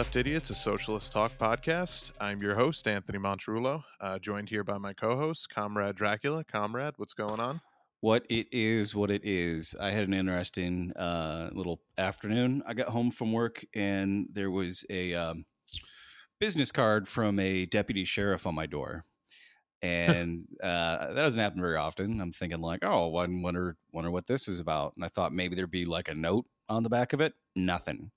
Left Idiots, a socialist talk podcast. I'm your host, Anthony Montrullo, uh, joined here by my co host, Comrade Dracula. Comrade, what's going on? What it is, what it is. I had an interesting uh, little afternoon. I got home from work and there was a um, business card from a deputy sheriff on my door. And uh, that doesn't happen very often. I'm thinking like, oh, I wonder, wonder what this is about. And I thought maybe there'd be like a note on the back of it. Nothing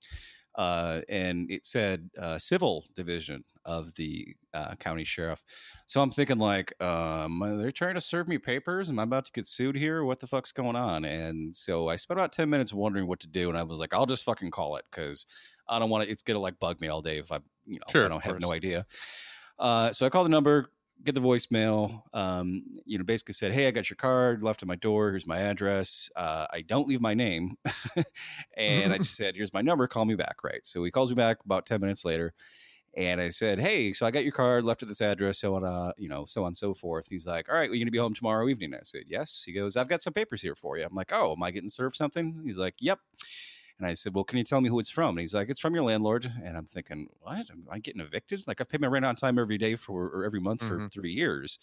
uh, and it said uh, civil division of the uh, county sheriff. So I'm thinking like, um, they're trying to serve me papers. Am I about to get sued here? What the fuck's going on? And so I spent about ten minutes wondering what to do, and I was like, I'll just fucking call it because I don't want to. It's gonna like bug me all day if I, you know, sure, I don't have no idea. Uh, so I called the number, get the voicemail. Um, you know, basically said, "Hey, I got your card left at my door. Here's my address. Uh, I don't leave my name." and I just said, "Here's my number. Call me back." Right. So he calls me back about ten minutes later, and I said, "Hey, so I got your card left at this address. So on, uh, you know, so on and so forth." He's like, "All right, well, you gonna be home tomorrow evening?" I said, "Yes." He goes, "I've got some papers here for you." I'm like, "Oh, am I getting served something?" He's like, "Yep." And I said, Well, can you tell me who it's from? And he's like, It's from your landlord. And I'm thinking, What? Am I getting evicted? Like, I've paid my rent on time every day for, or every month for mm-hmm. three years.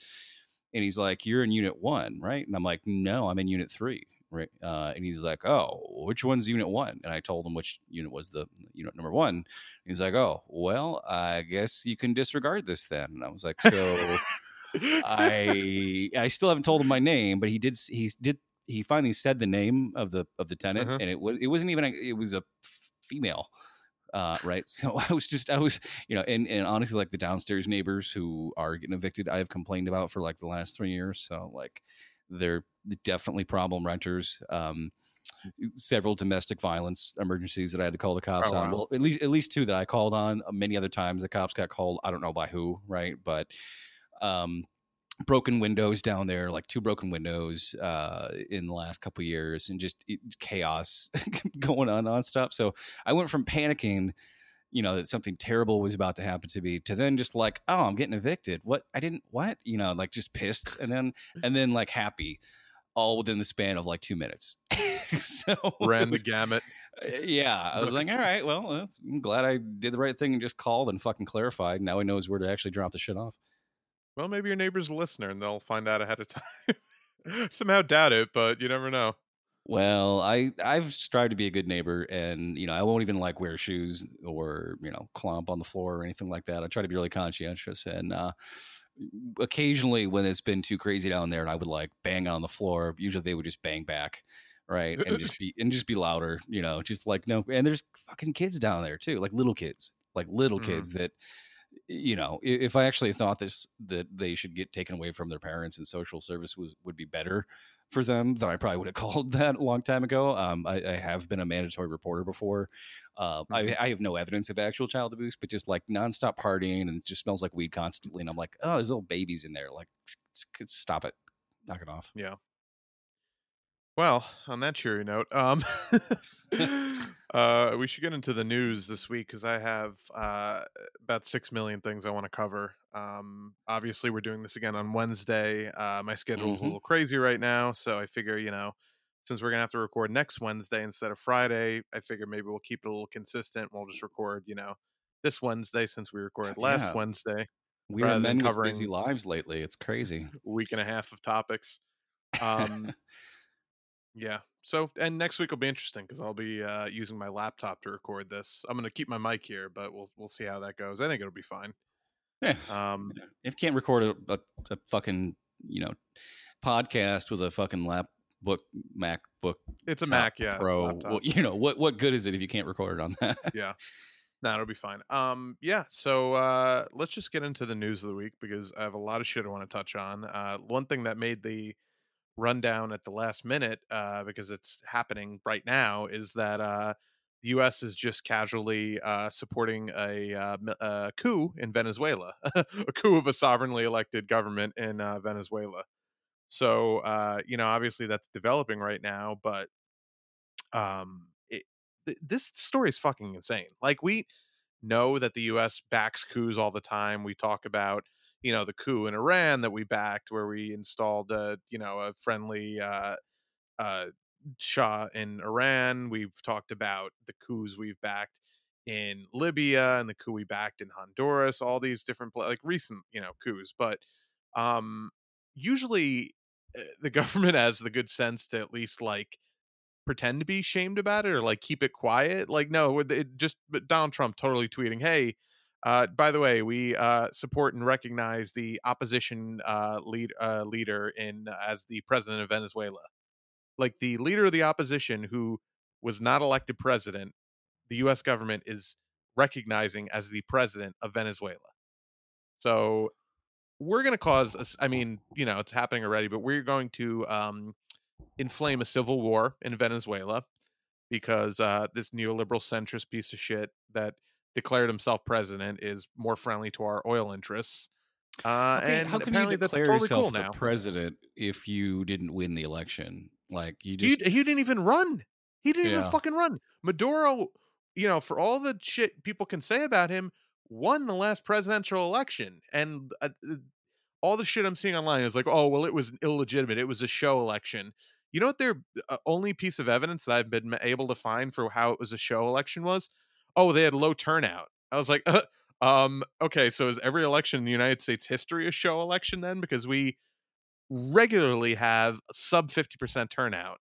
And he's like, You're in unit one, right? And I'm like, No, I'm in unit three. Right. Uh, and he's like, Oh, which one's unit one? And I told him which unit was the unit number one. He's like, Oh, well, I guess you can disregard this then. And I was like, So. I I still haven't told him my name, but he did he did he finally said the name of the of the tenant, uh-huh. and it was it wasn't even a, it was a female. Uh, right. So I was just, I was, you know, and, and honestly, like the downstairs neighbors who are getting evicted, I have complained about for like the last three years. So like they're definitely problem renters. Um, several domestic violence emergencies that I had to call the cops oh, on. Well, at least, at least two that I called on many other times. The cops got called. I don't know by who, right. But, um, broken windows down there, like two broken windows uh, in the last couple years, and just chaos going on nonstop. So I went from panicking, you know, that something terrible was about to happen to me, to then just like, oh, I'm getting evicted. What? I didn't. What? You know, like just pissed, and then and then like happy, all within the span of like two minutes. so ran the gamut. Uh, yeah, I was like, all right, well, I'm glad I did the right thing and just called and fucking clarified. Now he knows where to actually drop the shit off. Well, maybe your neighbor's a listener and they'll find out ahead of time. Somehow doubt it, but you never know. Well, I I've strived to be a good neighbor, and you know I won't even like wear shoes or you know clomp on the floor or anything like that. I try to be really conscientious, and uh, occasionally when it's been too crazy down there, and I would like bang on the floor. Usually they would just bang back, right, and just be and just be louder, you know, just like no. And there's fucking kids down there too, like little kids, like little mm. kids that you know, if I actually thought this that they should get taken away from their parents and social service was, would be better for them, then I probably would have called that a long time ago. Um, I, I, have been a mandatory reporter before. Uh, I, mm-hmm. I, have no evidence of actual child abuse, but just like nonstop partying and it just smells like weed constantly. And I'm like, oh, there's little babies in there. Like, stop it, knock it off. Yeah. Well, on that cheery note, um, uh, we should get into the news this week because I have uh, about six million things I want to cover. Um, obviously, we're doing this again on Wednesday. Uh, my schedule is mm-hmm. a little crazy right now, so I figure, you know, since we're gonna have to record next Wednesday instead of Friday, I figure maybe we'll keep it a little consistent. We'll just record, you know, this Wednesday since we recorded last yeah. Wednesday. We are men covering with busy lives lately. It's crazy. week and a half of topics. Um, Yeah. So, and next week will be interesting because I'll be uh, using my laptop to record this. I'm going to keep my mic here, but we'll we'll see how that goes. I think it'll be fine. Yeah. Um, if you can't record a, a, a, fucking you know podcast with a fucking lap book MacBook, it's a Mac, yeah, Pro. Well, you know what what good is it if you can't record it on that? yeah. No, it'll be fine. Um, yeah. So uh, let's just get into the news of the week because I have a lot of shit I want to touch on. Uh, one thing that made the rundown at the last minute uh, because it's happening right now is that uh, the U.S. is just casually uh, supporting a, uh, a, coup in Venezuela, a coup of a sovereignly elected government in uh, Venezuela. So uh, you know, obviously that's developing right now, but um, it, th- this story is fucking insane. Like we know that the U.S. backs coups all the time. We talk about you know the coup in Iran that we backed, where we installed a you know a friendly uh, uh, Shah in Iran. We've talked about the coups we've backed in Libya and the coup we backed in Honduras, all these different like recent, you know, coups. But um usually uh, the government has the good sense to at least like pretend to be shamed about it or like keep it quiet. Like no, it just but Donald Trump totally tweeting, "Hey, uh, by the way, we uh, support and recognize the opposition uh, lead uh, leader in as the president of Venezuela." Like the leader of the opposition who was not elected president, the U.S. government is recognizing as the president of Venezuela. So we're going to cause, a, I mean, you know, it's happening already, but we're going to um, inflame a civil war in Venezuela because uh, this neoliberal centrist piece of shit that declared himself president is more friendly to our oil interests. Uh, Okay, and how can you declare totally yourself cool the now. president if you didn't win the election? Like you just he didn't even run. He didn't Yeah. even fucking run. Maduro, you know, for all the shit people can say about him, won the last presidential election, and uh, all the shit I'm seeing online is like, oh well, it was illegitimate. It was a show election. You know what their uh, only piece of evidence that I've been able to find for how it was a show election was? Oh, they had low turnout. I was like, uh, um, okay, so is every election in the United States history a show election then? Because we regularly have sub 50% turnout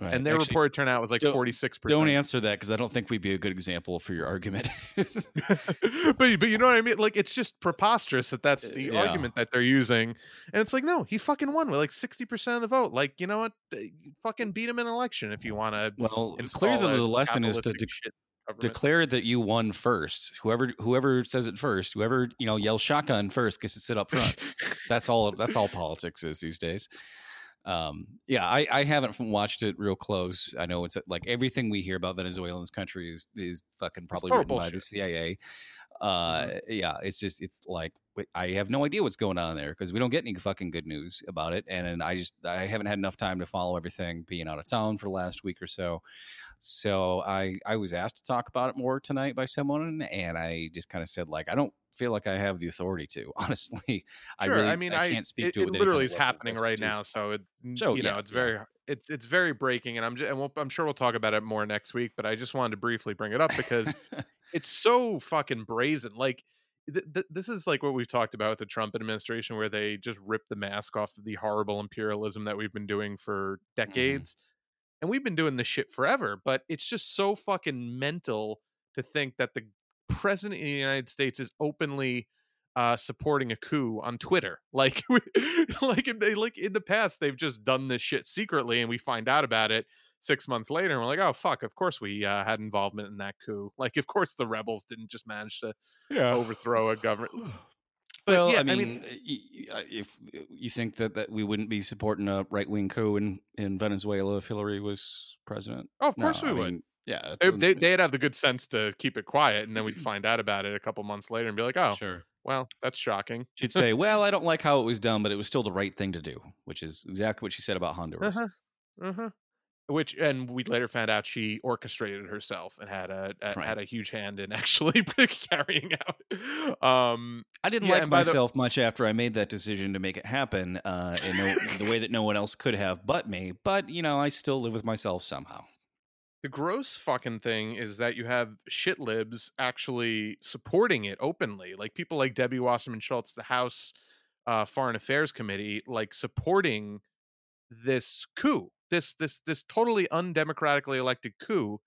right. and their Actually, reported turnout was like 46%. Don't answer that because I don't think we'd be a good example for your argument. but but you know what I mean? Like it's just preposterous that that's the Yeah. argument that they're using, and it's like no, he fucking won with like sixty percent of the vote. Like you know what? Uh, Fucking beat him in an election if you want to. well, clearly the lesson is to de- declare. declare that you won first. Whoever whoever says it first, whoever you know yells shotgun first gets to sit up front. that's all. That's all politics is these days. Um, yeah, I, I haven't watched it real close. I know it's like everything we hear about Venezuela in this country is is fucking probably written by the. CIA. Uh, yeah, it's just it's like I have no idea what's going on there because we don't get any fucking good news about it, and, and I just I haven't had enough time to follow everything being out of town for the last week or so. So I I was asked to talk about it more tonight by someone, and I just kind of said like I don't feel like I have the authority to. Honestly, I really I mean, I, can't speak to it. it literally is of level of happening right now, so it, So, you know, it's yeah. very, it's it's very breaking, and I'm just, and we'll, I'm sure we'll talk about it more next week. But I just wanted to briefly bring it up because it's so fucking brazen. Like th- th- this is like what we've talked about with the Trump administration, where they just rip the mask off of the horrible imperialism that we've been doing for mm-hmm. decades, and we've been doing this shit forever. But it's just so fucking mental to think that the president of the United States is openly uh supporting a coup on Twitter. Like like if they like in the past they've just done this shit secretly and we find out about it 6 months later and we're like, "Oh fuck, of course we uh, had involvement in that coup." Like of course the rebels didn't just manage to yeah. overthrow a government. But well, yeah, I mean, y- y- uh, if you think that, that we wouldn't be supporting a right wing coup in, in Venezuela if Hillary was president, Oh, of course No, we I would. mean, yeah, it's- they they'd have the good sense to keep it quiet and then we'd find out about it a couple months later and be like, "Oh, sure. well, that's shocking." She'd say, "Well, I don't like how it was done, but it was still the right thing to do," which is exactly what she said about Honduras. Uh-huh. Uh-huh. Which and we later found out she orchestrated herself and had a, a Right. had a huge hand in actually carrying out. Um, I didn't Yeah, like by the- myself much after I made that decision to make it happen uh, in no, the way that no one else could have but me. But you know, I still live with myself somehow. the gross fucking thing is that you have shit libs actually supporting it openly, like people like Debbie Wasserman Schultz, the House uh, Foreign Affairs Committee, like supporting this coup, this this this totally undemocratically elected coup.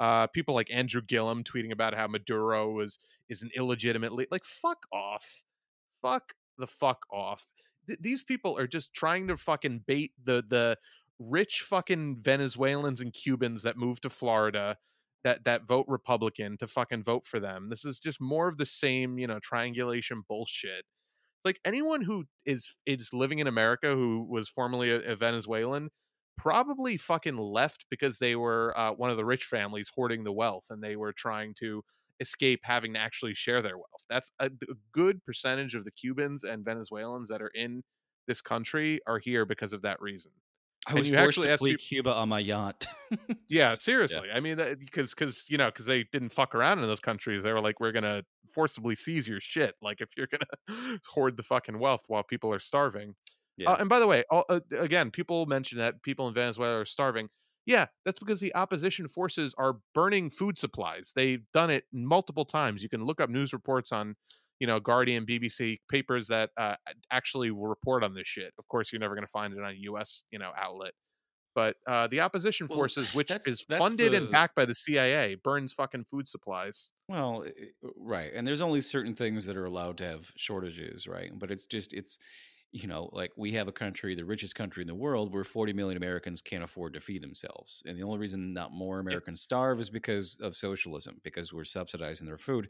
Uh, people like Andrew Gillum tweeting about how Maduro was is an illegitimate le- like fuck off, fuck the fuck off. Th- these people are just trying to fucking bait the the rich fucking Venezuelans and Cubans that move to Florida that that vote Republican to fucking vote for them. This is just more of the same, you know, triangulation bullshit. Like anyone who is is living in America who was formerly a, a Venezuelan probably fucking left because they were uh, one of the rich families hoarding the wealth and they were trying to escape having to actually share their wealth. That's a, a good percentage of the Cubans and Venezuelans that are in this country are here because of that reason. I was forced actually to flee peop- Cuba on my yacht. Yeah, seriously. I mean, because because you know because they didn't fuck around in those countries. They were like, we're gonna forcibly seize your shit. Like if you're gonna hoard the fucking wealth while people are starving. Yeah. Uh, and by the way, all, uh, again, people mention that people in Venezuela are starving. Yeah, that's because the opposition forces are burning food supplies. They've done it multiple times. You can look up news reports on, you know, Guardian, BBC papers that uh, actually will report on this shit. Of course, you're never going to find it on a U.S. you know outlet. But uh, the opposition Well, forces, which that's is that's funded and backed by the CIA, burns fucking food supplies. Well, i- i- right. And there's only certain things that are allowed to have shortages, right? But it's just, it's, you know, like we have a country, the richest country in the world, where 40 million Americans can't afford to feed themselves. And the only reason not more. Americans starve is because of socialism, because we're subsidizing their food.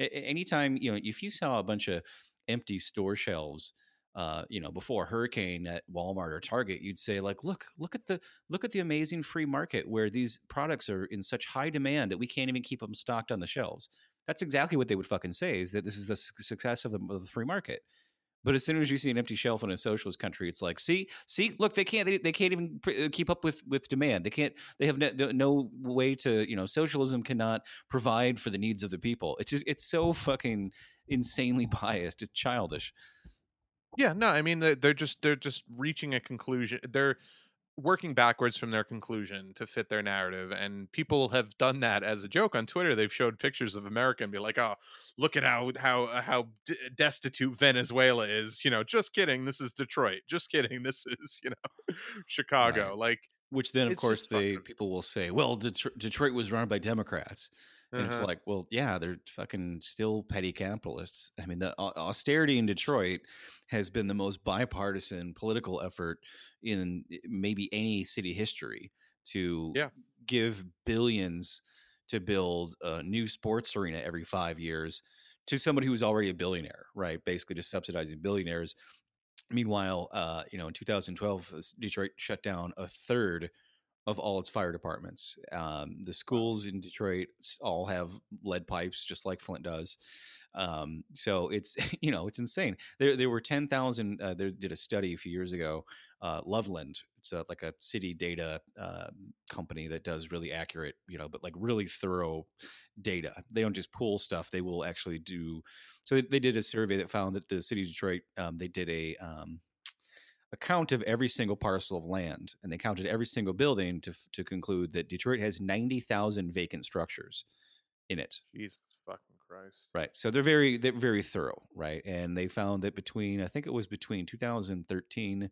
A- anytime, you know, if you saw a bunch of empty store shelves, uh, you know, before a hurricane at Walmart or Target, you'd say, like, look, look at the look at the amazing free market where these products are in such high demand that we can't even keep them stocked on the shelves. That's exactly what they would fucking say is that this is the su- success of the, of the free market. But as soon as you see an empty shelf in a socialist country, it's like, see, see, look, they can't, they, they can't even uh, keep up with with demand. They can't, they have no, no- way to, you know, socialism cannot provide for the needs of the people. It's just, it's so fucking insanely biased. It's childish. Yeah, no, I mean they're just they're just reaching a conclusion. They're working backwards from their conclusion to fit their narrative, and people have done that as a joke on Twitter. They've showed pictures of America and be like, "Oh, look at how how uh, how d- destitute Venezuela is." You know, just kidding. This is Detroit. Just kidding. This is you know Chicago. Right. Like, Which then, of course, the people will say, well, Detroit, Detroit was run by Democrats. And it's uh-huh. like, well, yeah, they're fucking still petty capitalists. I mean, the au- austerity in Detroit has been the most bipartisan political effort in maybe any city history to Yeah. give billions to build a new sports arena every five years to somebody who's already a billionaire, right? Basically, just subsidizing billionaires. Meanwhile, uh, you know, in 2012, uh, Detroit shut down a third of all its fire departments. Um, the schools in Detroit all have lead pipes, just like Flint does. Um, so it's you know it's insane. There there were ten thousand. Uh, they did a study a few years ago. Uh, Loveland, it's a, like a city data uh, company that does really accurate, you know, but like really thorough data. They don't just pull stuff; they will actually do. So they, they did a survey that found that the city of Detroit, um, they did a um, a count of every single parcel of land, and they counted every single building to to conclude that Detroit has ninety thousand vacant structures in it. Jesus Christ. Right. So they're very they're very thorough, right? And they found that between I think it was between 2013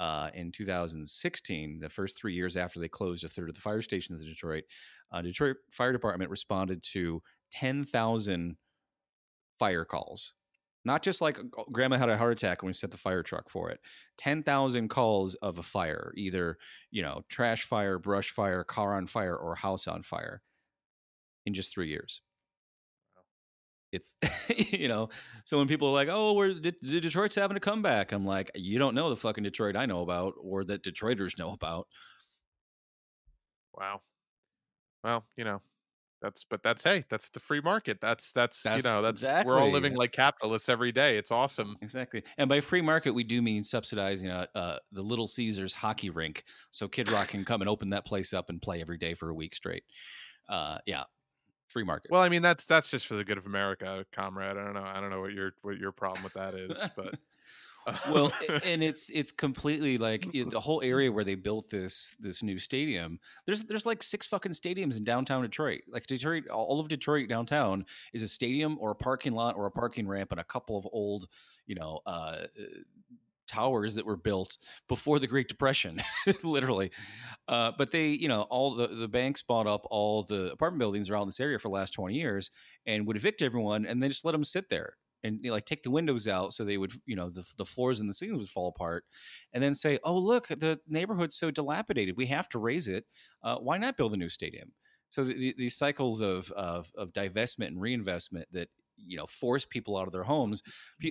uh, and 2016, the first three years after they closed a third of the fire stations in Detroit, uh, Detroit Fire Department responded to 10,000 fire calls. Not just like uh, grandma had a heart attack and we set the fire truck for it. 10,000 calls of a fire, either, you know, trash fire, brush fire, car on fire, or house on fire in just three years it's you know so when people are like oh we're De- De- detroit's having a comeback i'm like you don't know the fucking detroit i know about or that detroiters know about Wow. Well, you know, that's but that's hey, that's the free market. That's that's, you know, That's that's we're all exactly- living like capitalists every day. It's awesome. exactly and by free market we do mean subsidizing uh, uh, the little caesars hockey rink so kid rock can come and open that place up and play every day for a week straight uh, yeah free market Well, I mean, that's that's just for the good of America, comrade. I don't know. I don't know what your what your problem with that is, but well and it's it's completely like it- the whole area where they built this this new stadium there's there's like six fucking stadiums in downtown detroit like detroit all of detroit downtown is a stadium or a parking lot or a parking ramp and a couple of old you know uh towers that were built before the great depression literally. Uh, but they you know all the, the banks bought up all the apartment buildings around this area for the last 20 years and would evict everyone and they just let them sit there and you know, like take the windows out so they would you know the, the floors and the ceilings would fall apart and then say oh look the neighborhood's so dilapidated we have to raise it. Uh, why not build a new stadium? So the, the, these cycles of, of of divestment and reinvestment that you know force people out of their homes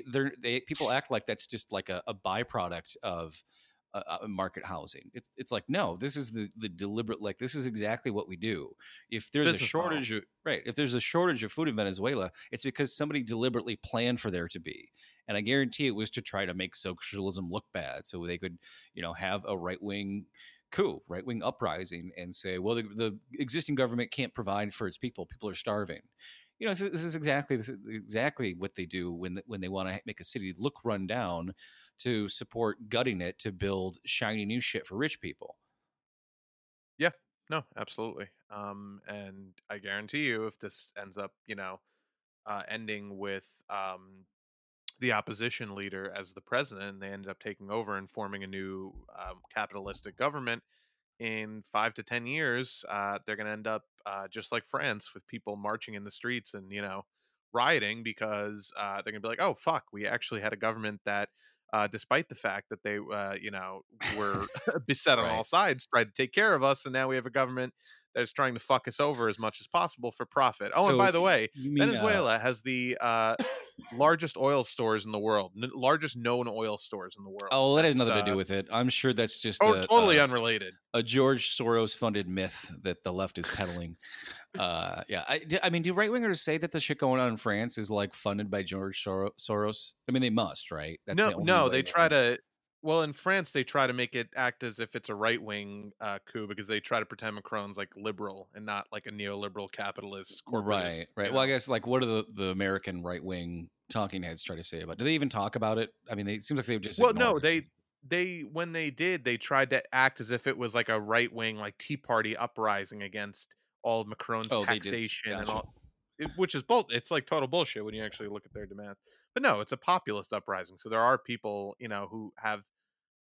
they're, they people act like that's just like a, a byproduct of uh, uh, market housing. It's it's like no this is the the deliberate like this is exactly what we do. If there's a Business shortage of right if there's a shortage of food in venezuela it's because somebody deliberately planned for there to be. And i guarantee it was to try to make socialism look bad so they could you know have a right-wing coup right-wing uprising and say well the, the existing government can't provide for its people. People are starving you know, this is, exactly this is exactly what they do when when they want to make a city look run down to support gutting it to build shiny new shit for rich people. Yeah, no, absolutely. Um, and I guarantee you, if this ends up, you know, uh, ending with um, the opposition leader as the president, they ended up taking over and forming a new um, capitalistic government in five to ten years, uh, they're going to end up uh, just like France, with people marching in the streets and you know rioting because uh, they're going to be like, "Oh fuck, we actually had a government that." Uh, despite the fact that they, uh, you know, were beset on all sides, tried to take care of us, and now we have a government that's trying to fuck us over as much as possible for profit. Oh, and by the way, mean uh Venezuela has the uh, largest oil stores in the world, n- largest known oil stores in the world. oh, that has nothing to uh, do with it. I'm sure that's just oh, a totally a, unrelated. a George Soros funded myth that the left is peddling. Uh, yeah, I mean, do right wingers say that the shit going on in France is like funded by George Soro- Soros? I mean, they must, right? That's No, the no, they try to. Well, in France, they try to make it act as if it's a right wing uh, coup because they try to pretend Macron's like liberal and not like a neoliberal capitalist corporatist. Right, right. Well, I guess like what do the, the American right wing talking heads try to say about? it? Do they even talk about it? I mean, they, it seems like they've just Well, no, it. they they when they did, they tried to act as if it was like a right wing like Tea Party uprising against all Macron's Oh, taxation and all, which is bull. It's like total bullshit when you actually look at their demands. But no, it's a populist uprising. So there are people, you know, who have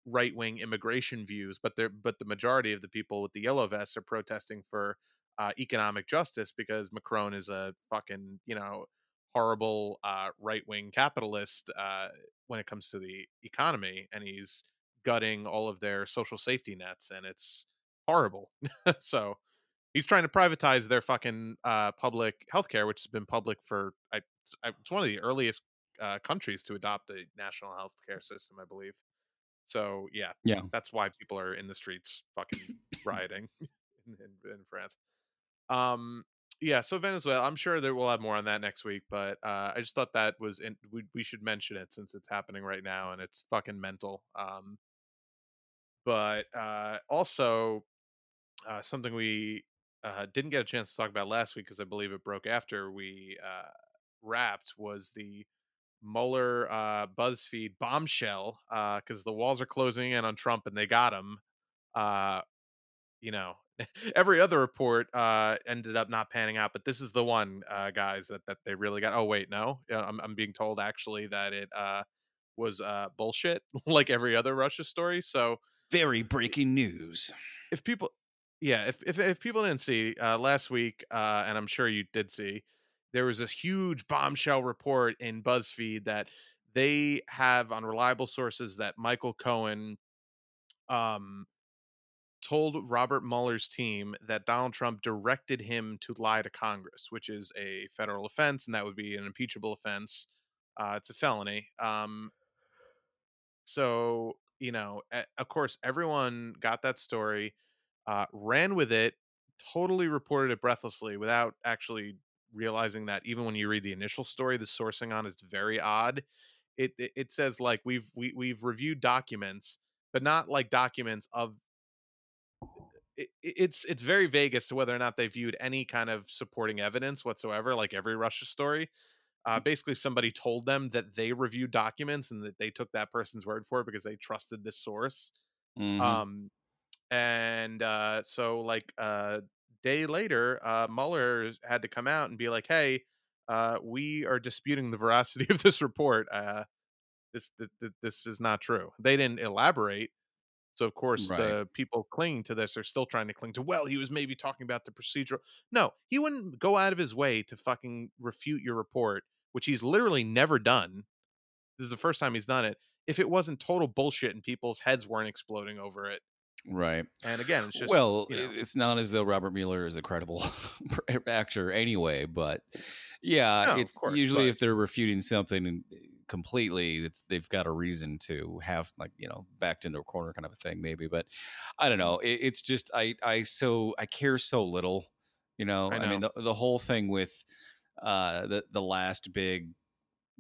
right wing immigration views, but they're but the majority of the people with the yellow vests are protesting for uh, economic justice because Macron is a fucking you know horrible uh, right wing capitalist uh, when it comes to the economy, and he's gutting all of their social safety nets, and it's horrible. so he's trying to privatize their fucking uh, public healthcare, which has been public for I, I, it's one of the earliest uh, countries to adopt a national healthcare system, I believe. So yeah, Yeah. that's why people are in the streets fucking rioting in, in, in France. Um, yeah, so Venezuela, I'm sure that we'll have more on that next week, but uh, I just thought that was in, we we should mention it since it's happening right now and it's fucking mental. Um, but uh, also uh, something we uh, didn't get a chance to talk about last week because I believe it broke after we uh, wrapped was the Mueller uh, BuzzFeed bombshell because the walls are closing in on Trump and they got him. Uh, you know, every other report uh, ended up not panning out, but this is the one, uh, guys, that that they really got. Oh wait, no, I'm I'm being told actually that it uh, was uh, bullshit, like every other Russia story. So Very breaking news. if people yeah if if, if people didn't see uh last week uh and i'm sure you did see there was this huge bombshell report in buzzfeed that they have on reliable sources that michael cohen um told robert mueller's team that donald trump directed him to lie to congress which is a federal offense and that would be an impeachable offense. Uh it's a felony. Um so you know of course everyone got that story uh, ran with it totally reported it breathlessly without actually realizing that even when you read the initial story the sourcing on it's very odd. It, it it says like we've we, we've reviewed documents but not like documents of it, it's it's very vague as to whether or not they viewed any kind of supporting evidence whatsoever like every russia story. Uh, basically somebody told them that they reviewed documents and that they took that person's word for it because they trusted this source. Mhm. um and uh so like a day later uh mueller had to come out and be like hey uh we are disputing the veracity of this report uh this th- th- this is not true. They didn't elaborate so of course Right. the people clinging to this are still trying to cling to well he was maybe talking about the procedural no he wouldn't go out of his way to fucking refute your report which he's literally never done. This is the first time he's done it. If it wasn't total bullshit and people's heads weren't exploding over it Right. and again it's just well, you know, it's not as though Robert Mueller is a credible actor anyway, but yeah, No, it's course, usually but- if they're refuting something eh, completely, it's they've got a reason to have like you know backed into a corner kind of a thing, maybe. But I don't know. It, it's just I I so I care so little, you know. I mean, the, the whole thing with uh the the last big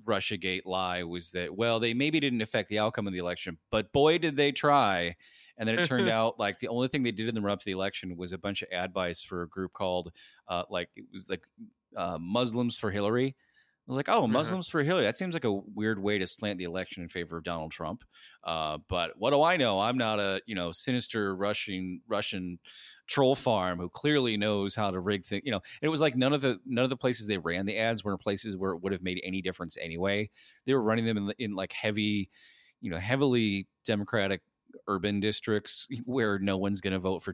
Russiagate lie was that well they maybe didn't affect the outcome of the election, but boy did they try. And then it turned out like the only thing they did in the run up to the election was a bunch of ad buys for a group called uh, like it was like uh, Muslims for Hillary. I was like, oh, Mhm. Muslims for Hillary. That seems like a weird way to slant the election in favor of Donald Trump. Uh, but what do I know? I'm not a you know sinister Russian Russian troll farm who clearly knows how to rig things. You know, it was like none of the none of the places they ran the ads were places where it would have made any difference anyway. They were running them in, in like heavy, you know, heavily Democratic urban districts where no one's going to vote for.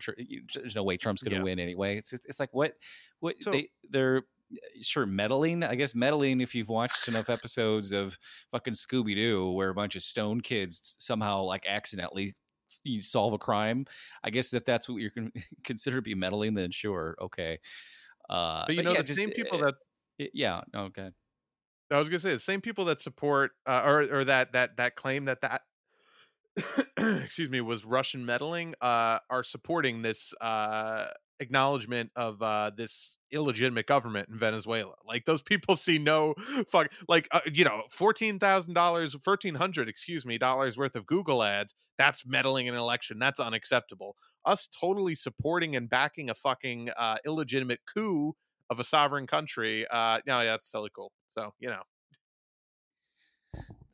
There's no way Trump's going to Yeah. win anyway. It's just, it's like what what So- they they're sure meddling i guess meddling if you've watched enough episodes of fucking scooby-doo where a bunch of stone kids somehow like accidentally you solve a crime i guess if that's what you're con- considered to be meddling then sure okay uh But you know, yeah, the just, same people uh, that y- yeah okay I was gonna say the same people that support uh, or or that that that claim that that excuse me was Russian meddling uh, are supporting this uh, acknowledgement of uh, this illegitimate government in Venezuela. Like those people see no fuck like uh, you know fourteen thousand dollars, fourteen hundred excuse me dollars worth of Google ads. That's meddling in an election. That's unacceptable. Us totally supporting and backing a fucking uh, illegitimate coup of a sovereign country. Uh, no, yeah, that's totally cool. So you know.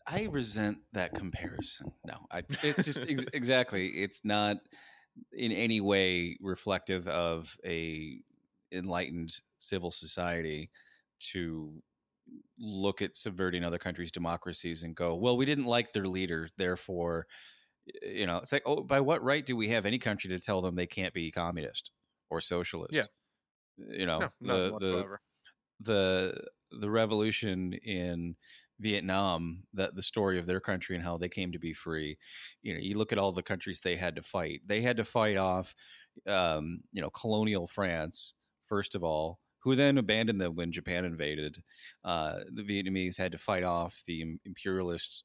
I resent that comparison. No i it's just ex- exactly it's not in any way reflective of a enlightened civil society to look at subverting other countries' democracies and go, well, we didn't like their leader, therefore, you know, it's like, oh, by what right do we have any country to tell them they can't be communist or socialist? Yeah, You know, No, the, the the the revolution in Vietnam, that the story of their country and how they came to be free. You know, you look at all the countries they had to fight. They had to fight off, um, you know, colonial France first of all, who then abandoned them when Japan invaded. Uh, the Vietnamese had to fight off the imperialist,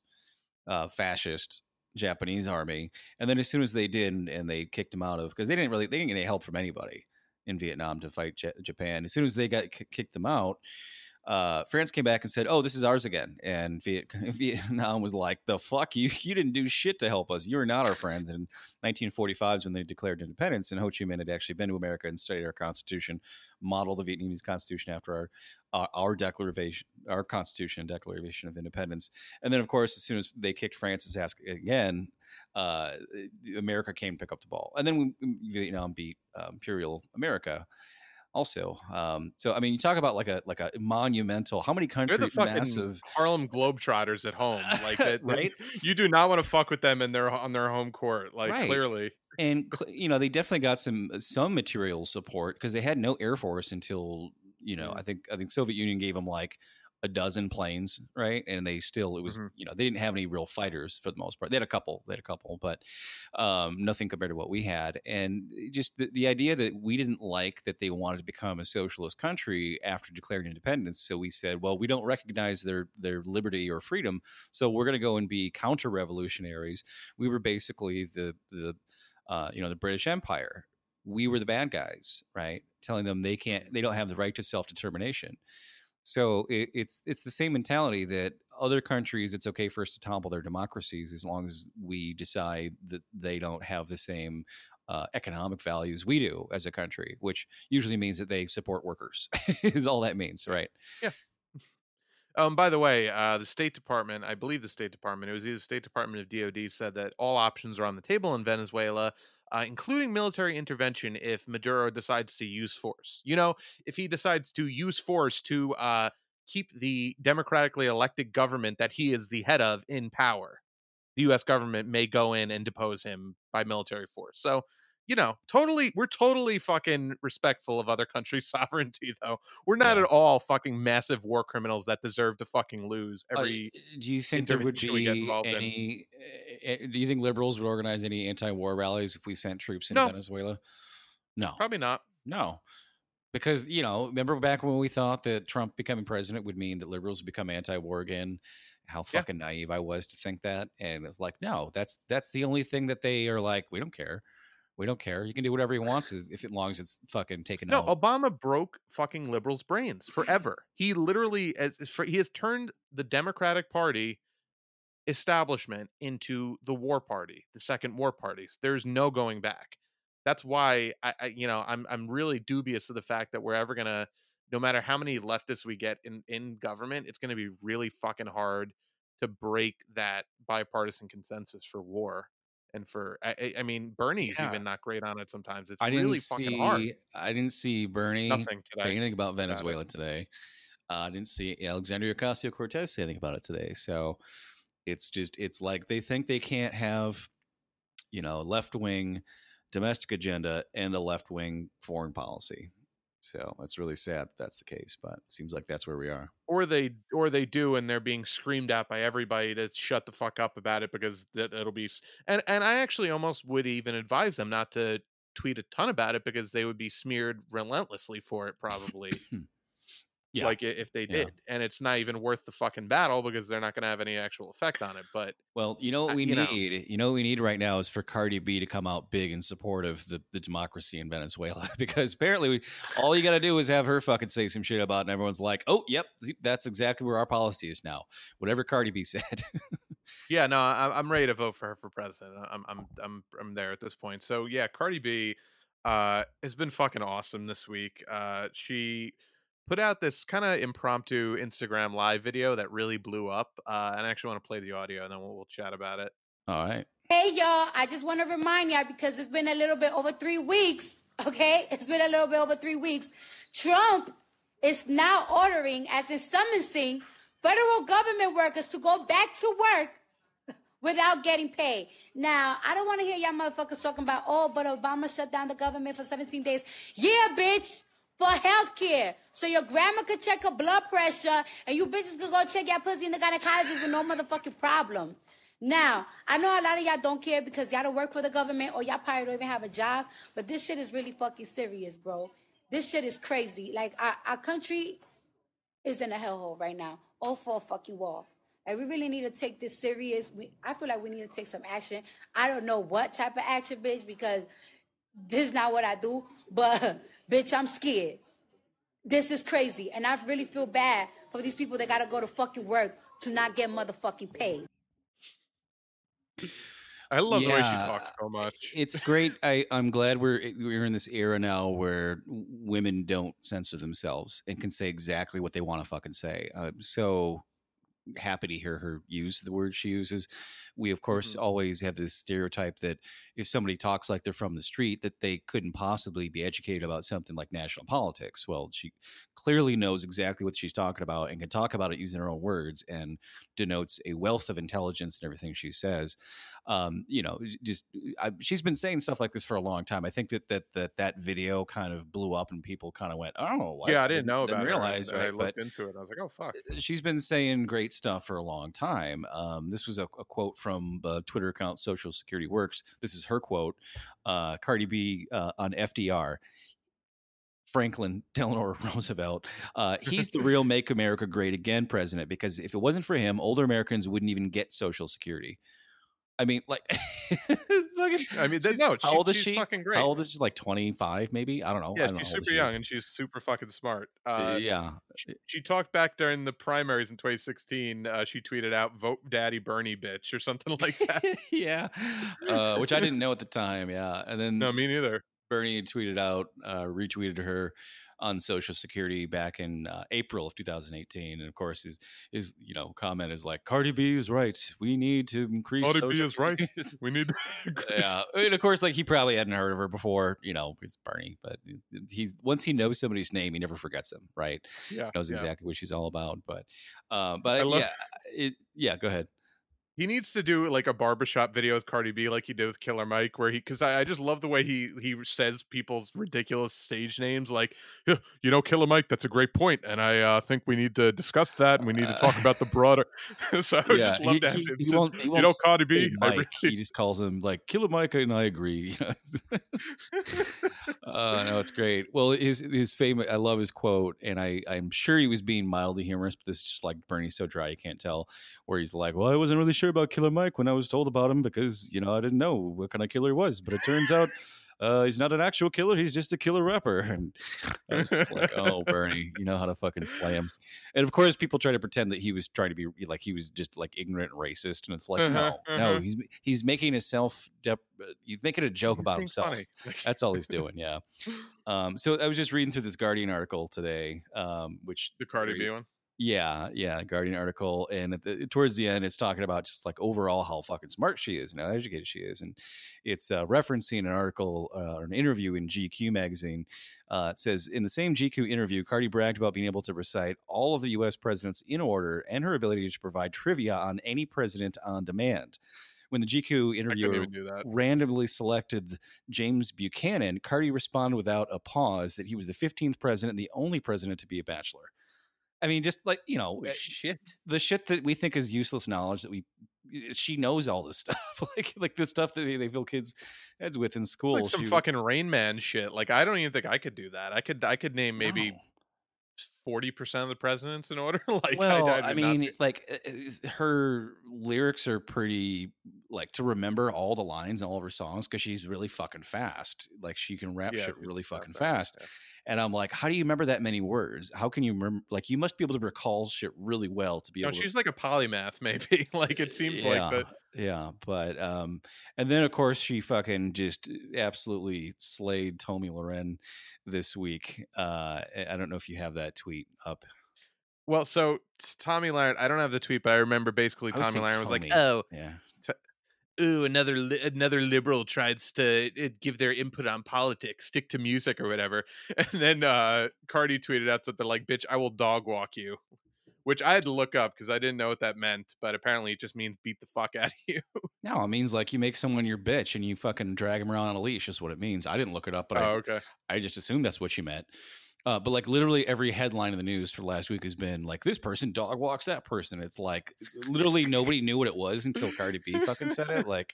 uh, fascist Japanese army, and then as soon as they did, and they kicked them out of because they didn't really they didn't get any help from anybody in Vietnam to fight J- Japan. As soon as they got k- kicked them out, uh, France came back and said, "Oh, this is ours again." And Viet- Vietnam was like, "The fuck you! You didn't do shit to help us. You are not our friends." And 1945 is when they declared independence, and Ho Chi Minh had actually been to America and studied our constitution, modeled the Vietnamese constitution after our our, declaration, our constitution declaration of independence. And then, of course, as soon as they kicked France's ass again, uh, America came pick up the ball, and then we, Vietnam beat uh, Imperial America also. Um, so I mean, you talk about like a like a monumental. How many They're countries? the fucking massive, Harlem Globetrotters at home. Like that, Right? You do not want to fuck with them in their on their home court. Like Right. clearly, and you know they definitely got some some material support because they had no air force until you know Mm. I think I think Soviet Union gave them like a dozen planes, right? And they still it was Mhm. you know they didn't have any real fighters for the most part. They had a couple, they had a couple, but um, nothing compared to what we had. And just the, the idea that we didn't like that they wanted to become a socialist country after declaring independence, so we said, well, we don't recognize their their liberty or freedom, so we're going to go and be counter revolutionaries. We were basically the the uh, you know the British Empire. We were the bad guys, right? Telling them they can't, they don't have the right to self determination. So it, it's it's the same mentality that other countries. It's okay for us to topple their democracies as long as we decide that they don't have the same uh, economic values we do as a country, which usually means that they support workers. is all that means, right? Yeah. Um, by the way, uh, the State Department, I believe the State Department, it was either the State Department of DOD, said that all options are on the table in Venezuela, uh, including military intervention if Maduro decides to use force. You know, if he decides to use force to uh, keep the democratically elected government that he is the head of in power, the U.S. government may go in and depose him by military force. So, you know, totally, we're totally fucking respectful of other countries' sovereignty, though. We're not Yeah. at all fucking massive war criminals that deserve to fucking lose Uh, every. do you think there would intervention we get be involved in. any? uh, Do you think liberals would organize any anti-war rallies if we sent troops in No. Venezuela? No, Probably not. no, because you know, remember back when we thought that Trump becoming president would mean that liberals would become anti-war again. How Yeah. fucking naive I was to think that, and it's like, no, that's that's the only thing that they are like. We don't care. We don't care. You can do whatever he wants, if as long as it's fucking taken No, out. Obama broke fucking liberals' brains forever. He literally, as he has turned the Democratic Party establishment into the war party, the second war parties. There's no going back. That's why I, I you know, I'm I'm really dubious of the fact that we're ever gonna no matter how many leftists we get in in government, it's going to be really fucking hard to break that bipartisan consensus for war and for I, I mean Bernie's Yeah. even not great on it sometimes. It's I didn't really fucking hard. see. I didn't see Bernie Nothing say anything about about. Venezuela today. Uh, I didn't see Alexandria Ocasio Cortez say anything about it today. So it's just it's like they think they can't have, you know, left wing domestic agenda and a left wing foreign policy. So that's really sad. that That's the case, but it seems like that's where we are. Or they or they do and they're being screamed at by everybody to shut the fuck up about it because that it'll be and and I actually almost would even advise them not to tweet a ton about it because they would be smeared relentlessly for it probably hmm. Yeah. like if they Yeah. did and it's not even worth the fucking battle because they're not going to have any actual effect on it but Well, you know what we you know. need? You know what we need right now is for Cardi B to come out big in support of the, the democracy in Venezuela because apparently we, all you got to do is have her fucking say some shit about it and everyone's like, "Oh, yep, that's exactly where our policy is now." Whatever Cardi B said. Yeah, no, I, I'm ready to vote for her for president. I'm, I'm, I'm, I'm there at this point. So yeah, Cardi B uh, has been fucking awesome this week. Uh, she put out this kind of impromptu Instagram live video that really blew up. Uh, and I actually want to play the audio, and then we'll, we'll chat about it. all right. Hey y'all, I just want to remind y'all because it's been a little bit over three weeks, okay? It's been a little bit over three weeks. Trump is now ordering, as in summoning, federal government workers to go back to work without getting paid. Now, I don't want to hear y'all motherfuckers talking about, oh, but Obama shut down the government for 17 days. Yeah, bitch, for health care. So your grandma could check her blood pressure and you bitches could go check your pussy in the gynecologist with no motherfucking problem. Now, I know a lot of y'all don't care because y'all don't work for the government or y'all probably don't even have a job, but this shit is really fucking serious, bro. This shit is crazy. Like, our, our country is in a hellhole right now. All for fuck you all. And we really need to take this serious. We, I feel like we need to take some action. I don't know what type of action, bitch, because this is not what I do. But bitch, I'm scared. This is crazy, and I really feel bad for these people that gotta go to fucking work to not get motherfucking paid. I love the way she talks so much. It's great. I, I'm glad we're we're in this era now where women don't censor themselves and can say exactly what they want to fucking say. I'm so happy to hear her use the word she uses. We of course Mhm. always have this stereotype that if somebody talks like they're from the street, that they couldn't possibly be educated about something like national politics. Well, she clearly knows exactly what she's talking about and can talk about it using her own words and denotes a wealth of intelligence in everything she says um, you know, just I, she's been saying stuff like this for a long time. I think that that that that video kind of blew up and people kind of went, "Oh, yeah, I didn't know didn't about realize, it. I right?" But looked into it. I was like, oh fuck. she's been saying great stuff for a long time. Um, this was a, a quote from the Twitter account Social Security Works. This is her quote. Uh, Cardi B uh, on FDR. Franklin Delano Roosevelt. Uh, he's the real "Make America Great Again" president because if it wasn't for him, older Americans wouldn't even get Social Security. I mean, like, fucking- I mean, no, how old is she's she? fucking great. How old is she? Like twenty five, maybe? I don't know. I Yeah, don't she's old super she young is. and she's super fucking smart. Uh, Uh, yeah, she talked back during the primaries in 2016. Uh, she tweeted out "Vote Daddy Bernie, bitch" or something like that. yeah, uh, which I didn't know at the time. Yeah, and then no, me neither. Bernie tweeted out, uh, retweeted her on Social Security back in uh, April of 2018, and of course his his you know comment is like Cardi B is right. We need to increase. Cardi B social is right. We need. yeah, I mean, of course, like he probably hadn't heard of her before. You know, it's Bernie, but he's once he knows somebody's name, he never forgets them. Right? yeah, knows yeah. exactly what she's all about. But, uh, but I love- yeah, it, yeah. Go ahead. He needs to do like a barbershop video with Cardi B, like he did with Killer Mike, where he because I, I just love the way he he says people's ridiculous stage names, like "Yeah, you know Killer Mike. That's a great point, and I uh, think we need to discuss that, and we need to talk about the broader. so I would yeah, just love he, to have he- him. he to- won't, you know Cardi B. Mike. really, He just calls him like Killer Mike, and I agree. You know? uh, no, it's great. Well, his his famous. I love his quote, and I I'm sure he was being mildly humorous, but this is just like Bernie's so dry you can't tell. Where he's like, "Well, I wasn't really sure about Killer Mike when I was told about him because you know I didn't know what kind of killer he was, but it turns out." uh, he's not an actual killer. He's just a killer rapper. And I was like, oh, Bernie, you know how to fucking slay him. And of course, people try to pretend that he was trying to be like he was just like ignorant and racist. And it's like, Uh-huh, no, no, uh-huh. he's he's making himself. Dep- he's making a joke about himself. That's all he's doing. Yeah. Um, so I was just reading through this Guardian article today, um, which the Cardi B one. Yeah, yeah, Guardian article, and at the, towards the end, it's talking about just like overall how fucking smart she is and how educated she is, and it's uh, referencing an article uh, or an interview in GQ magazine. Uh, it says in the same GQ interview, Cardi bragged about being able to recite all of the U.S. presidents in order and her ability to provide trivia on any president on demand. When the GQ interviewer even do that. randomly selected James Buchanan, Cardi responded without a pause that he was the 15th president and the only president to be a bachelor. I mean, just like, you know, eh, shit. the shit that we think is useless knowledge that we she knows all this stuff like like the stuff that they fill kids heads with in school It's like some She- fucking Rain Man shit. Like I don't even think I could do that. I could I could name maybe No. Forty percent of the presidents in order. like well, I, I, I, did not mean, like uh, uh, her lyrics are pretty like to remember all the lines in all of her songs because she's really fucking fast. Like she can rap Yeah, shit really fucking fast. yeah. And I'm like, how do you remember that many words? How can you remember? Like, you must be able to recall shit really well to be No, able. to she's like a polymath, maybe. like it seems like that. Yeah, but um, and then of course she fucking just absolutely slayed Tomi Lahren this week. Uh, I don't know if you have that tweet up. Well, so Tomi Lahren, I don't have the tweet, but I remember basically I Tomi Lahren was like, "Oh, Yeah, ooh, another li- another liberal tries to uh, give their input on politics, stick to music or whatever." And then uh Cardi tweeted out something like, "Bitch, I will dog walk you." Which I had to look up because I didn't know what that meant, but apparently it just means beat the fuck out of you. no, it means like you make someone your bitch and you fucking drag them around on a leash. Is what it means. I didn't look it up, but oh, I, okay. I just assumed that's what she meant. Uh, but like literally every headline in the news for the last week has been like this person dog walks that person. It's like literally nobody knew what it was until Cardi B fucking said it. Like,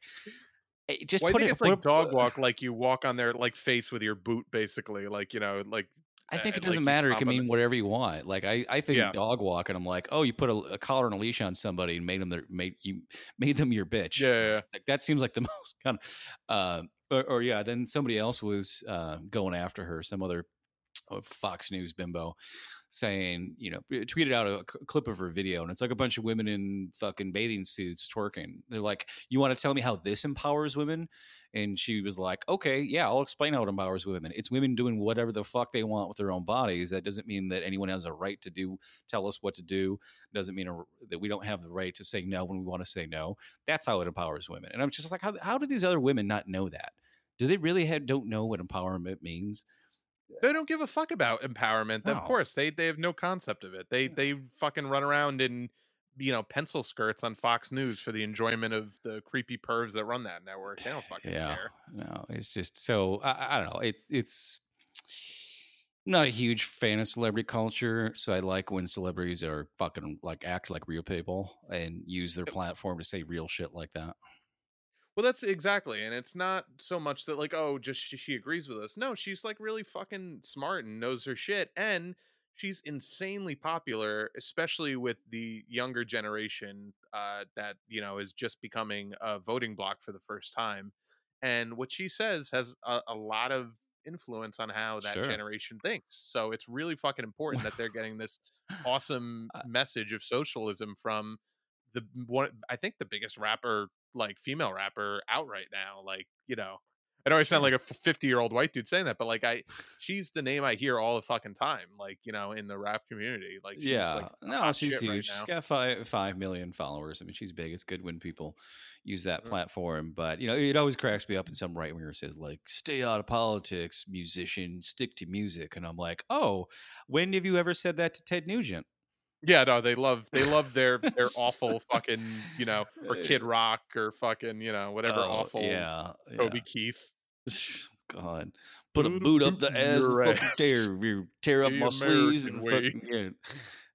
eh, just Well, I put think it. it's like a- dog walk, like you walk on their like face with your boot, basically. Like you know, like I think uh, it doesn't like matter. It can mean whatever you want. Like I, I think Yeah. dog walk, and I'm like, oh, you put a, a collar and a leash on somebody and made them their made you made them your bitch. Yeah, yeah. Like that seems like the most kind of, uh, or, or yeah. Then somebody else was uh, going after her. Some other Fox News bimbo saying, you know, eh, tweeted out a clip of her video, and it's like a bunch of women in fucking bathing suits twerking. They're like, "You want to tell me how this empowers women?" And she was like, "Okay, yeah, I'll explain how it empowers women. It's women doing whatever the fuck they want with their own bodies. That doesn't mean that anyone has a right to do tell us what to do. Doesn't mean a, that we don't have the right to say no when we want to say no. That's how it empowers women." And I'm just like, how how do these other women not know that? Do they really have, don't know what empowerment means? They don't give a fuck about empowerment. No. Of course, they they have no concept of it. They they fucking run around in you know pencil skirts on Fox News for the enjoyment of the creepy pervs that run that network. They don't fucking yeah care. no it's just so I, I don't know it's it's not a huge fan of celebrity culture so i like when celebrities are fucking like act like real people and use their platform to say real shit like that Well, that's exactly, and it's not so much that like, oh, just she, she agrees with us. No, she's like really fucking smart and knows her shit, and she's insanely popular, especially with the younger generation uh, that you know is just becoming a voting block for the first time. And what she says has a, a lot of influence on how that Sure. generation thinks. So it's really fucking important that they're getting this awesome Uh, message of socialism from the one I think the biggest rapper like female rapper out right now like you know I know I sound like a 50 year old white dude saying that but like I she's the name I hear all the fucking time like you know in the rap community like she's yeah. like no she's huge right she's got five five million followers. I mean she's big. It's good when people use that Mm. platform but you know it always cracks me up in some right winger says like stay out of politics musician stick to music and i'm like oh when have you ever said that to ted nugent yeah no they love they love their their awful fucking you know or eh, Kid Rock or fucking you know whatever Oh, awful yeah, Toby Keith. God, put a boot up the ass, fucking tear, tear up my sleeves, and fucking, yeah.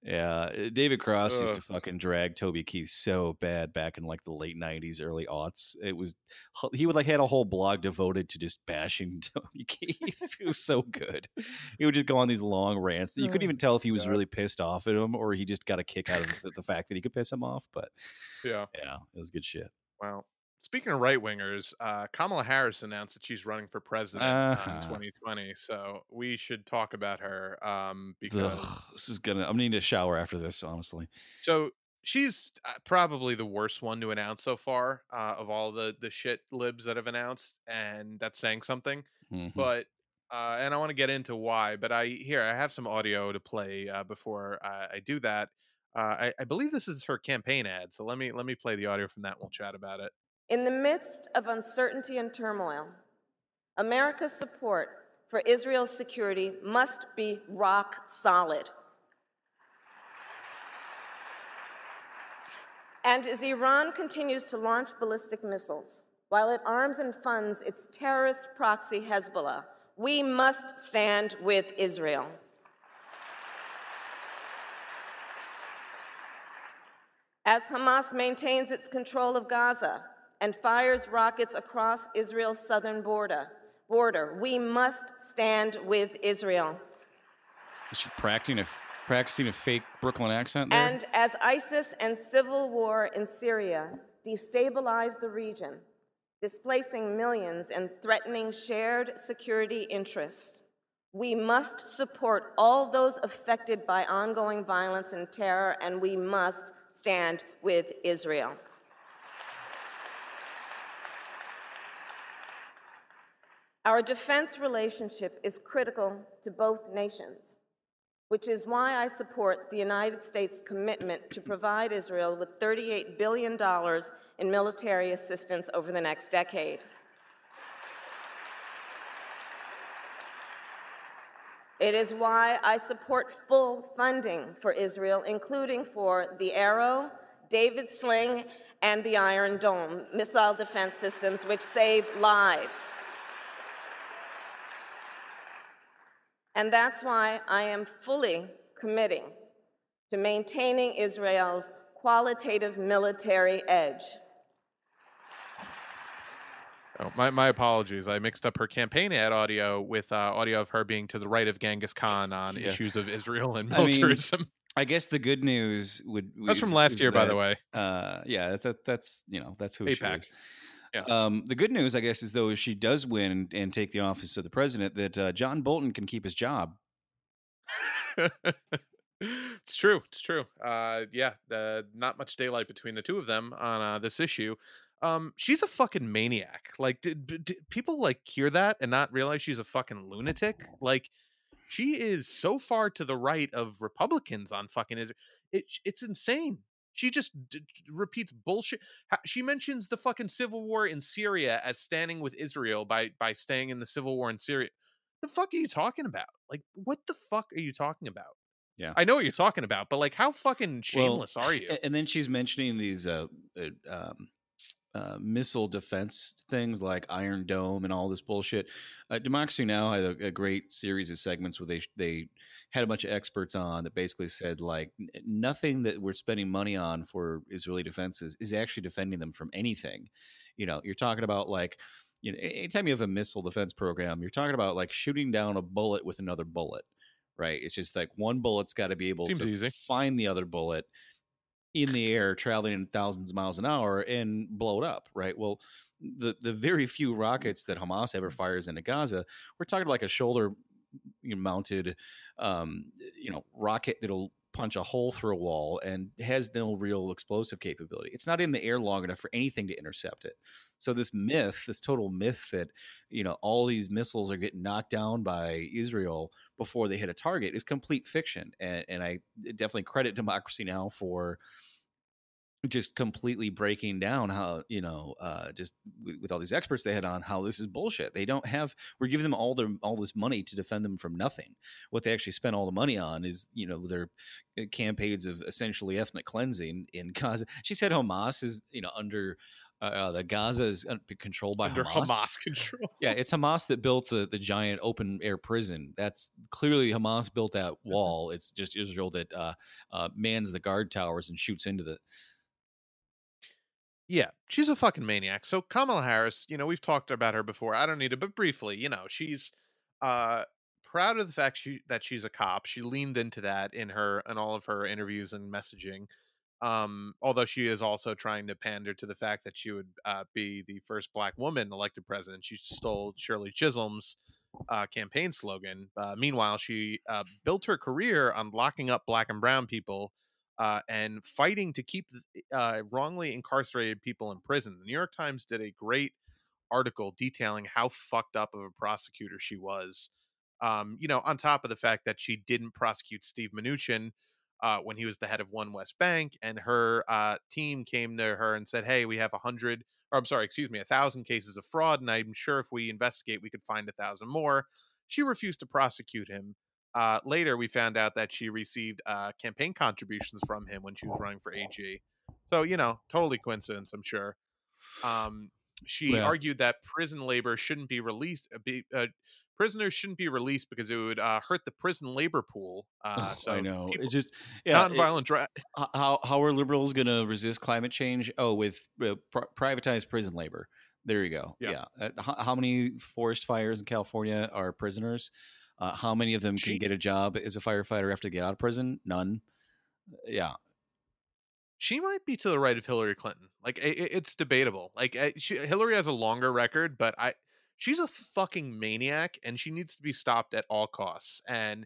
Yeah, uh, David Cross used to fucking drag Toby Keith so bad back in like the late '90s, early aughts. It was he would like had a whole blog devoted to just bashing Toby Keith. it was so good. He would just go on these long rants. You couldn't Oh, even tell if he was God. really pissed off at him or he just got a kick out of the, the fact that he could piss him off. But yeah yeah, it was good shit. wow speaking of right wingers, uh, Kamala Harris announced that she's running for president Uh-huh. in 2020. So we should talk about her um, because Ugh, this is gonna. I'm gonna need a shower after this, honestly. so she's uh, probably the worst one to announce so far uh, of all the the shit libs that have announced, and that's saying something. Mhm. But uh, and I want to get into why. But I here I have some audio to play uh, before I, I do that. Uh, I, I believe this is her campaign ad, so let me let me play the audio from that. and We'll chat about it. In the midst of uncertainty and turmoil, America's support for Israel's security must be rock solid. And as Iran continues to launch ballistic missiles, while it arms and funds its terrorist proxy Hezbollah, we must stand with Israel. As Hamas maintains its control of Gaza and fires rockets across Israel's southern border, border, we must stand with Israel. Is she practicing a practicing a fake Brooklyn accent there? And as ISIS and civil war in Syria destabilize the region, displacing millions and threatening shared security interests, we must support all those affected by ongoing violence and terror, and we must stand with Israel. Our defense relationship is critical to both nations, which is why I support the United States' commitment to provide Israel with $38 billion in military assistance over the next decade. It is why I support full funding for Israel, including for the Arrow, David Sling, and the Iron Dome missile defense systems, which save lives. And that's why I am fully committing to maintaining Israel's qualitative military edge. Oh, my, my apologies. I mixed up her campaign ad audio with uh, audio of her being to the right of Genghis Khan on Yeah. issues of Israel and I mean, militarism. I guess the good news would That's from last is year, by the way. Uh, yeah, that's that, that's you know that's who she AIPAC. is. Yeah. Um, the good news, I guess, is though if she does win and, and take the office of the president, that uh, John Bolton can keep his job. it's true. It's true. Uh, yeah, the, not much daylight between the two of them on uh, this issue. Um, she's a fucking maniac. Like, did, did- people like hear that and not realize she's a fucking lunatic? Like, she is so far to the right of Republicans on fucking Israel. It, it's insane. She just d- repeats bullshit. She mentions the fucking civil war in Syria as standing with Israel by by staying in the civil war in Syria. The fuck are you talking about? Like, what the fuck are you talking about? Yeah. I know what you're talking about, but like, how fucking Well, shameless are you? And then she's mentioning these uh, uh, um, uh, missile defense things like Iron Dome and all this bullshit. Uh, Democracy Now had a, a great series of segments where they they had a bunch of experts on that basically said like nothing that we're spending money on for Israeli defenses is actually defending them from anything. You know, you're talking about like. You know, anytime you have a missile defense program, you're talking about like shooting down a bullet with another bullet, right? It's just like one bullet's got to be able Seems to easy. find the other bullet in the air traveling in thousands of miles an hour and blow it up right well the the very few mm. rockets that hamas ever mm. fires into gaza we're talking like a shoulder you know, mounted um, you know rocket that'll punch a hole through a wall and has no real explosive capability. It's not in the air long enough for anything to intercept it. So this myth this total myth that you know all these missiles are getting knocked down by israel before they hit a target is complete fiction. And, and i definitely credit democracy now! for just completely breaking down how you know uh just with, with all these experts they had on how this is bullshit they don't have we're giving them all their all this money to defend them from nothing what they actually spent all the money on is you know their uh, campaigns of essentially ethnic cleansing in gaza she said hamas is you know under uh, the Gaza is uh, controlled by Under Hamas. Hamas control. Yeah, it's Hamas that built the, the giant open air prison. That's clearly Hamas built that wall. It's just Israel that uh, uh, mans the guard towers and shoots into the. Yeah, she's a fucking maniac. So Kamala Harris, you know, we've talked about her before. I don't need to, but briefly, you know, she's uh proud of the fact she that she's a cop. She leaned into that in her in all of her interviews and messaging. Um, although she is also trying to pander to the fact that she would uh, be the first black woman elected president. She stole Shirley Chisholm's uh, campaign slogan. Uh, meanwhile, she uh, built her career on locking up black and brown people uh, and fighting to keep uh, wrongly incarcerated people in prison. The New York Times did a great article detailing how fucked up of a prosecutor she was. Um, you know, on top of the fact that she didn't prosecute Steve Mnuchin uh, when he was the head of OneWest Bank, and her uh, team came to her and said, "Hey, we have a hundred, or I'm sorry, excuse me, a thousand cases of fraud, and I'm sure if we investigate, we could find a thousand more." She refused to prosecute him. Uh, later, we found out that she received uh, campaign contributions from him when she was running for AG. So, you know, totally coincidence, I'm sure. Um, she Well- argued that prison labor shouldn't be released. Uh, be, uh, prisoners shouldn't be released because it would uh, hurt the prison labor pool. Uh, so I know. people- It's just yeah. nonviolent dra- how how are liberals going to resist climate change? Oh, with uh, pri- privatized prison labor. There you go. Yeah. Yeah. Uh, how, how many forest fires in California are prisoners? Uh, how many of them can get a job as a firefighter after they get out of prison? None. Yeah. she might be to the right of Hillary Clinton. Like i i- it's debatable. Like I, she, Hillary has a longer record, but I she's a fucking maniac and she needs to be stopped at all costs. And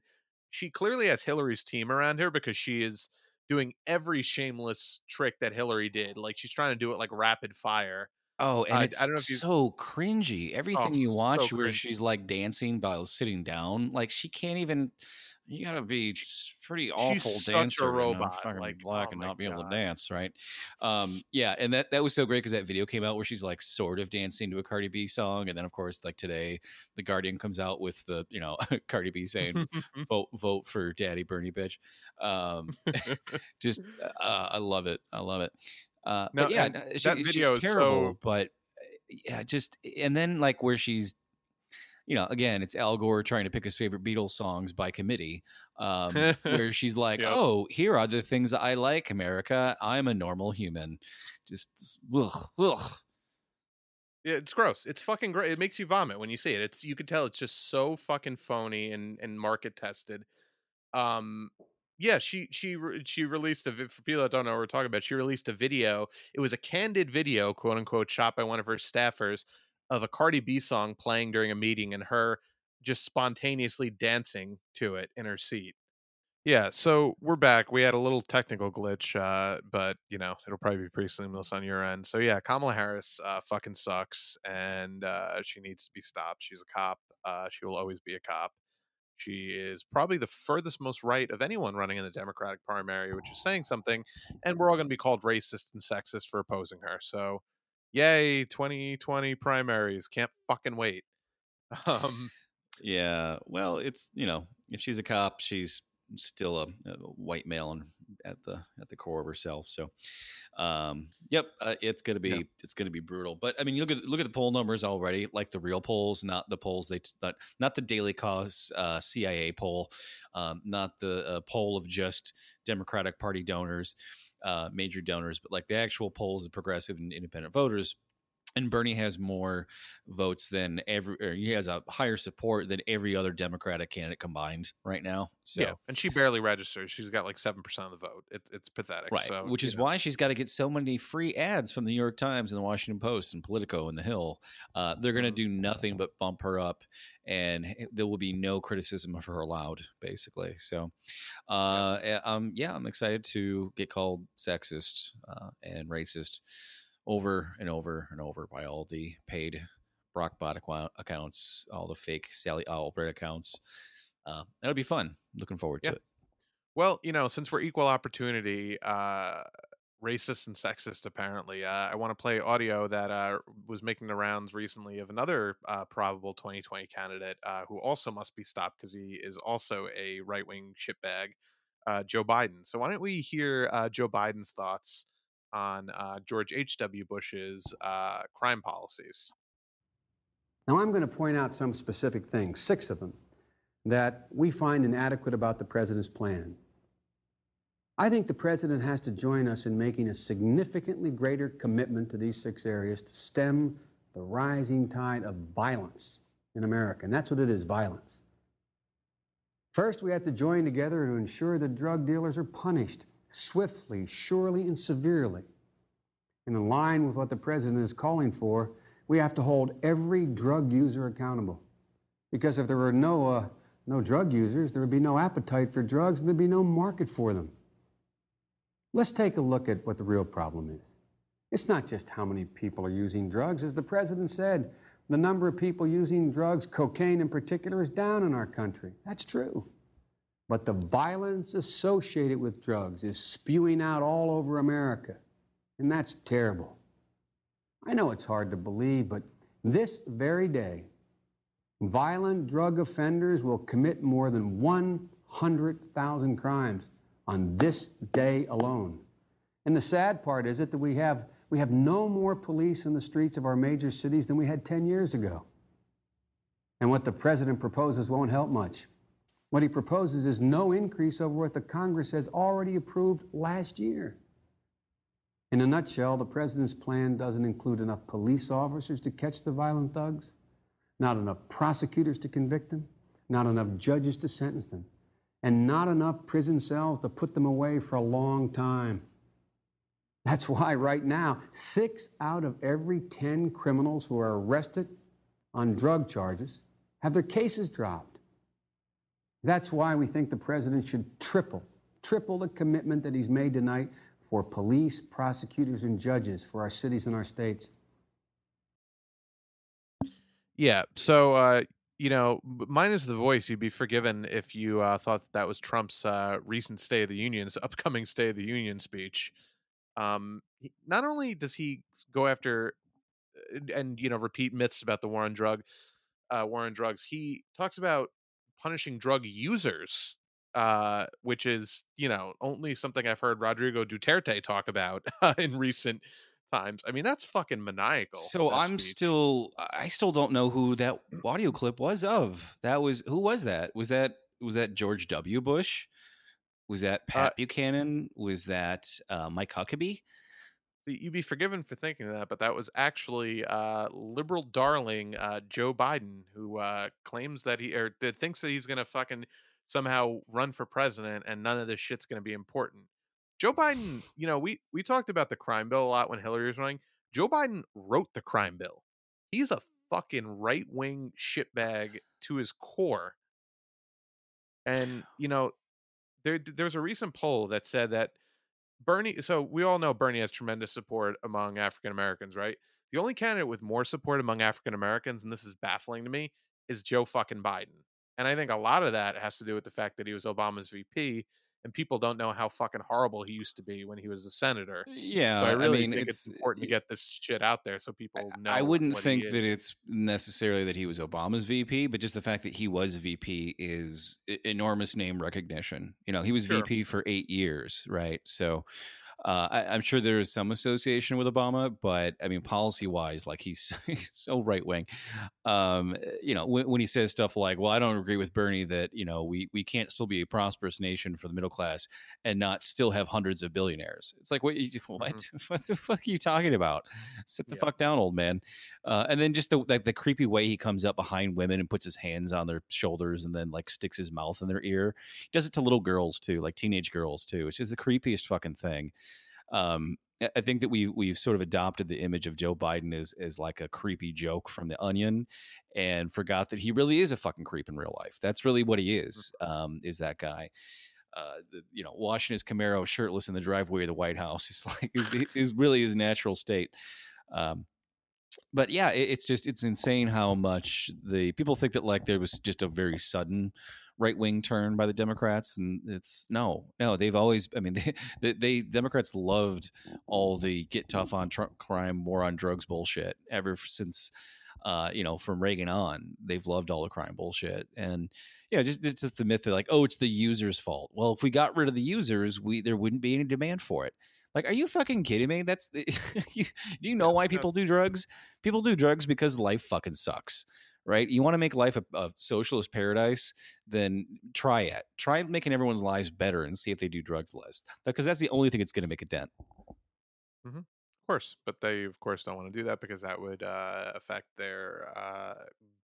she clearly has Hillary's team around her because she is doing every shameless trick that Hillary did. Like she's trying to do it like rapid fire. Oh, and it's I don't know if you- so cringy. Everything you so watch where cringy. she's like dancing while sitting down, like she can't even. You gotta be pretty awful such a dancer, to know robot, like, black oh and not be able to dance, right? Um, yeah, and that that was so great because that video came out where she's like sort of dancing to a Cardi B song, and then of course like today, the Guardian comes out with the you know Cardi B saying vote vote for Daddy Bernie bitch. Um, just uh, I love it. I love it. Uh, No, but yeah, she, that she's video is terrible. so- But yeah, just and then like where she's, you know, again, it's Al Gore trying to pick his favorite Beatles songs by committee. Um, where she's like, Yep. "Oh, here are the things I like, America. I'm a normal human." Just ugh, ugh. Yeah, it's gross. It's fucking great. It makes you vomit when you see it. It's you could tell it's just so fucking phony and and market tested. Um yeah, she she she released a for people that don't know what we're talking about. She released a video. It was a candid video, quote unquote, shot by one of her staffers of a Cardi B song playing during a meeting and her just spontaneously dancing to it in her seat. Yeah, so we're back. We had a little technical glitch, uh, but you know it'll probably be pretty seamless on your end. So yeah, Kamala Harris uh, fucking sucks, and uh, she needs to be stopped. She's a cop. Uh, she will always be a cop. She is probably the furthest most right of anyone running in the Democratic primary, which is saying something. And we're all going to be called racist and sexist for opposing her. So, yay, 2020 primaries! Can't fucking wait. Um, Yeah, well, it's you know, if she's a cop, she's still a, a white male and at the at the core of herself. So, um, yep, uh, it's gonna be Yeah. it's gonna be brutal. But I mean, look at look at the poll numbers already, like the real polls, not the polls they not not the Daily Kos uh, CIA poll, um, not the uh, poll of just Democratic Party donors, uh, major donors, but like the actual polls of progressive and independent voters. And Bernie has more votes than every, or he has a higher support than every other Democratic candidate combined right now. So, yeah, and she barely registers. She's got like seven percent of the vote. It, it's pathetic. right, So, which is know. why she's got to get so many free ads from the New York Times and the Washington Post and Politico and the Hill. Uh, they're going to Mhm. do nothing but bump her up, and there will be no criticism of her allowed, basically. So, uh, yeah. um, yeah, I'm excited to get called sexist uh, and racist over and over and over by all the paid Brockbot account- accounts, all the fake Sally Albright accounts. Uh, that'll be fun. Looking forward to it. Well, you know, since we're equal opportunity, uh, racist and sexist, apparently, uh, I want to play audio that uh, was making the rounds recently of another uh, probable 2020 candidate uh, who also must be stopped because he is also a right wing shitbag, uh, Joe Biden. So, why don't we hear uh, Joe Biden's thoughts on uh, George H.W. Bush's uh, crime policies? Now, I'm going to point out some specific things, six of them, that we find inadequate about the president's plan. I think the president has to join us in making a significantly greater commitment to these six areas to stem the rising tide of violence in America. And that's what it is violence. First, we have to join together to ensure that drug dealers are punished swiftly, surely, and severely. And in line with what the president is calling for, we have to hold every drug user accountable. Because if there were no, uh, no drug users, there would be no appetite for drugs and there'd be no market for them. Let's take a look at what the real problem is. It's not just how many people are using drugs. As the president said, the number of people using drugs, cocaine in particular, is down in our country. That's true. But the violence associated with drugs is spewing out all over America. And that's terrible. I know it's hard to believe, but this very day, violent drug offenders will commit more than 100,000 crimes on this day alone. And the sad part is it that we have, we have no more police in the streets of our major cities than we had 10 years ago. And what the president proposes won't help much. What he proposes is no increase over what the Congress has already approved last year. In a nutshell, the president's plan doesn't include enough police officers to catch the violent thugs, not enough prosecutors to convict them, not enough judges to sentence them, and not enough prison cells to put them away for a long time. That's why, right now, six out of every 10 criminals who are arrested on drug charges have their cases dropped. That's why we think the president should triple, triple the commitment that he's made tonight for police, prosecutors, and judges for our cities and our states. Yeah. So, uh, you know, minus the voice, you'd be forgiven if you uh, thought that, that was Trump's uh, recent State of the Union's upcoming State of the Union speech. Um, not only does he go after uh, and you know repeat myths about the war on drug, uh, war on drugs, he talks about punishing drug users, uh, which is you know only something I've heard Rodrigo Duterte talk about in recent times. I mean, that's fucking maniacal. So I'm speech. still I still don't know who that audio clip was of. That was who was that? Was that was that George W. Bush? Was that Pat Buchanan? Was that uh, Mike Huckabee? You'd be forgiven for thinking that, but that was actually uh, liberal darling uh, Joe Biden who uh, claims that he or that thinks that he's gonna fucking somehow run for president and none of this shit's gonna be important. Joe Biden, you know, we we talked about the crime bill a lot when Hillary was running. Joe Biden wrote the crime bill. He's a fucking right wing shitbag to his core. And you know, there there's a recent poll that said that Bernie, so we all know Bernie has tremendous support among African Americans, right? The only candidate with more support among African Americans, and this is baffling to me, is Joe fucking Biden. And I think a lot of that has to do with the fact that he was Obama's VP, and people don't know how fucking horrible he used to be when he was a senator. Yeah, so I really mean, think it's, it's important to get this shit out there so people know. I wouldn't think that it's necessarily that he was Obama's VP, but just the fact that he was VP is enormous name recognition. You know, he was Sure. VP for eight years, right? So uh, I, I'm sure there is some association with Obama, but I mean, policy wise, like he's, he's so right wing. Um, you know, when, when he says stuff like, "Well, I don't agree with Bernie that you know we we can't still be a prosperous nation for the middle class and not still have hundreds of billionaires." It's like, what? you- What? what the fuck are you talking about? Sit the Mm-hmm. Yeah. fuck down, old man. Uh, and then just the like the creepy way he comes up behind women and puts his hands on their shoulders and then like sticks his mouth in their ear. He does it to little girls too, like teenage girls too, which is the creepiest fucking thing. Um, I- think that we we've sort of adopted the image of Joe Biden as as like a creepy joke from The Onion, and forgot that he really is a fucking creep in real life. That's really what he is. Um, is that guy? Uh, the, you know, washing his Camaro shirtless in the driveway of the White House is like is, is really his natural state. Um, but yeah, it, it's just it's insane how much the people think that like there was just a very sudden right wing turn by the Democrats, and it's no, no. They've always, I mean, they, they, they Democrats loved all the get tough on Trump crime, war on drugs bullshit ever since, uh, you know, from Reagan on. They've loved all the crime bullshit, and you know, just it's just the myth that like, oh, it's the user's fault. Well, if we got rid of the users, we there wouldn't be any demand for it. Like, are you fucking kidding me? That's the, you, do you know why people do drugs? People do drugs because life fucking sucks, right? You want to make life a, a socialist paradise? Then try it. Try making everyone's lives better and see if they do drugs less. Because that's the only thing that's going to make a dent. Of course, but they of course don't want to do that because that would uh, affect their uh,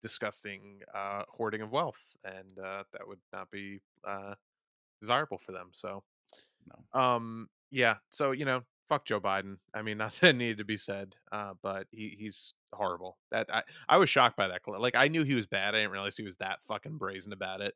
disgusting uh, hoarding of wealth, and uh, that would not be uh, desirable for them. So, no. Um, yeah. So you know, fuck Joe Biden. I mean, nothing needed to be said. Uh, but he he's horrible. That I I was shocked by that. Like I knew he was bad. I didn't realize he was that fucking brazen about it.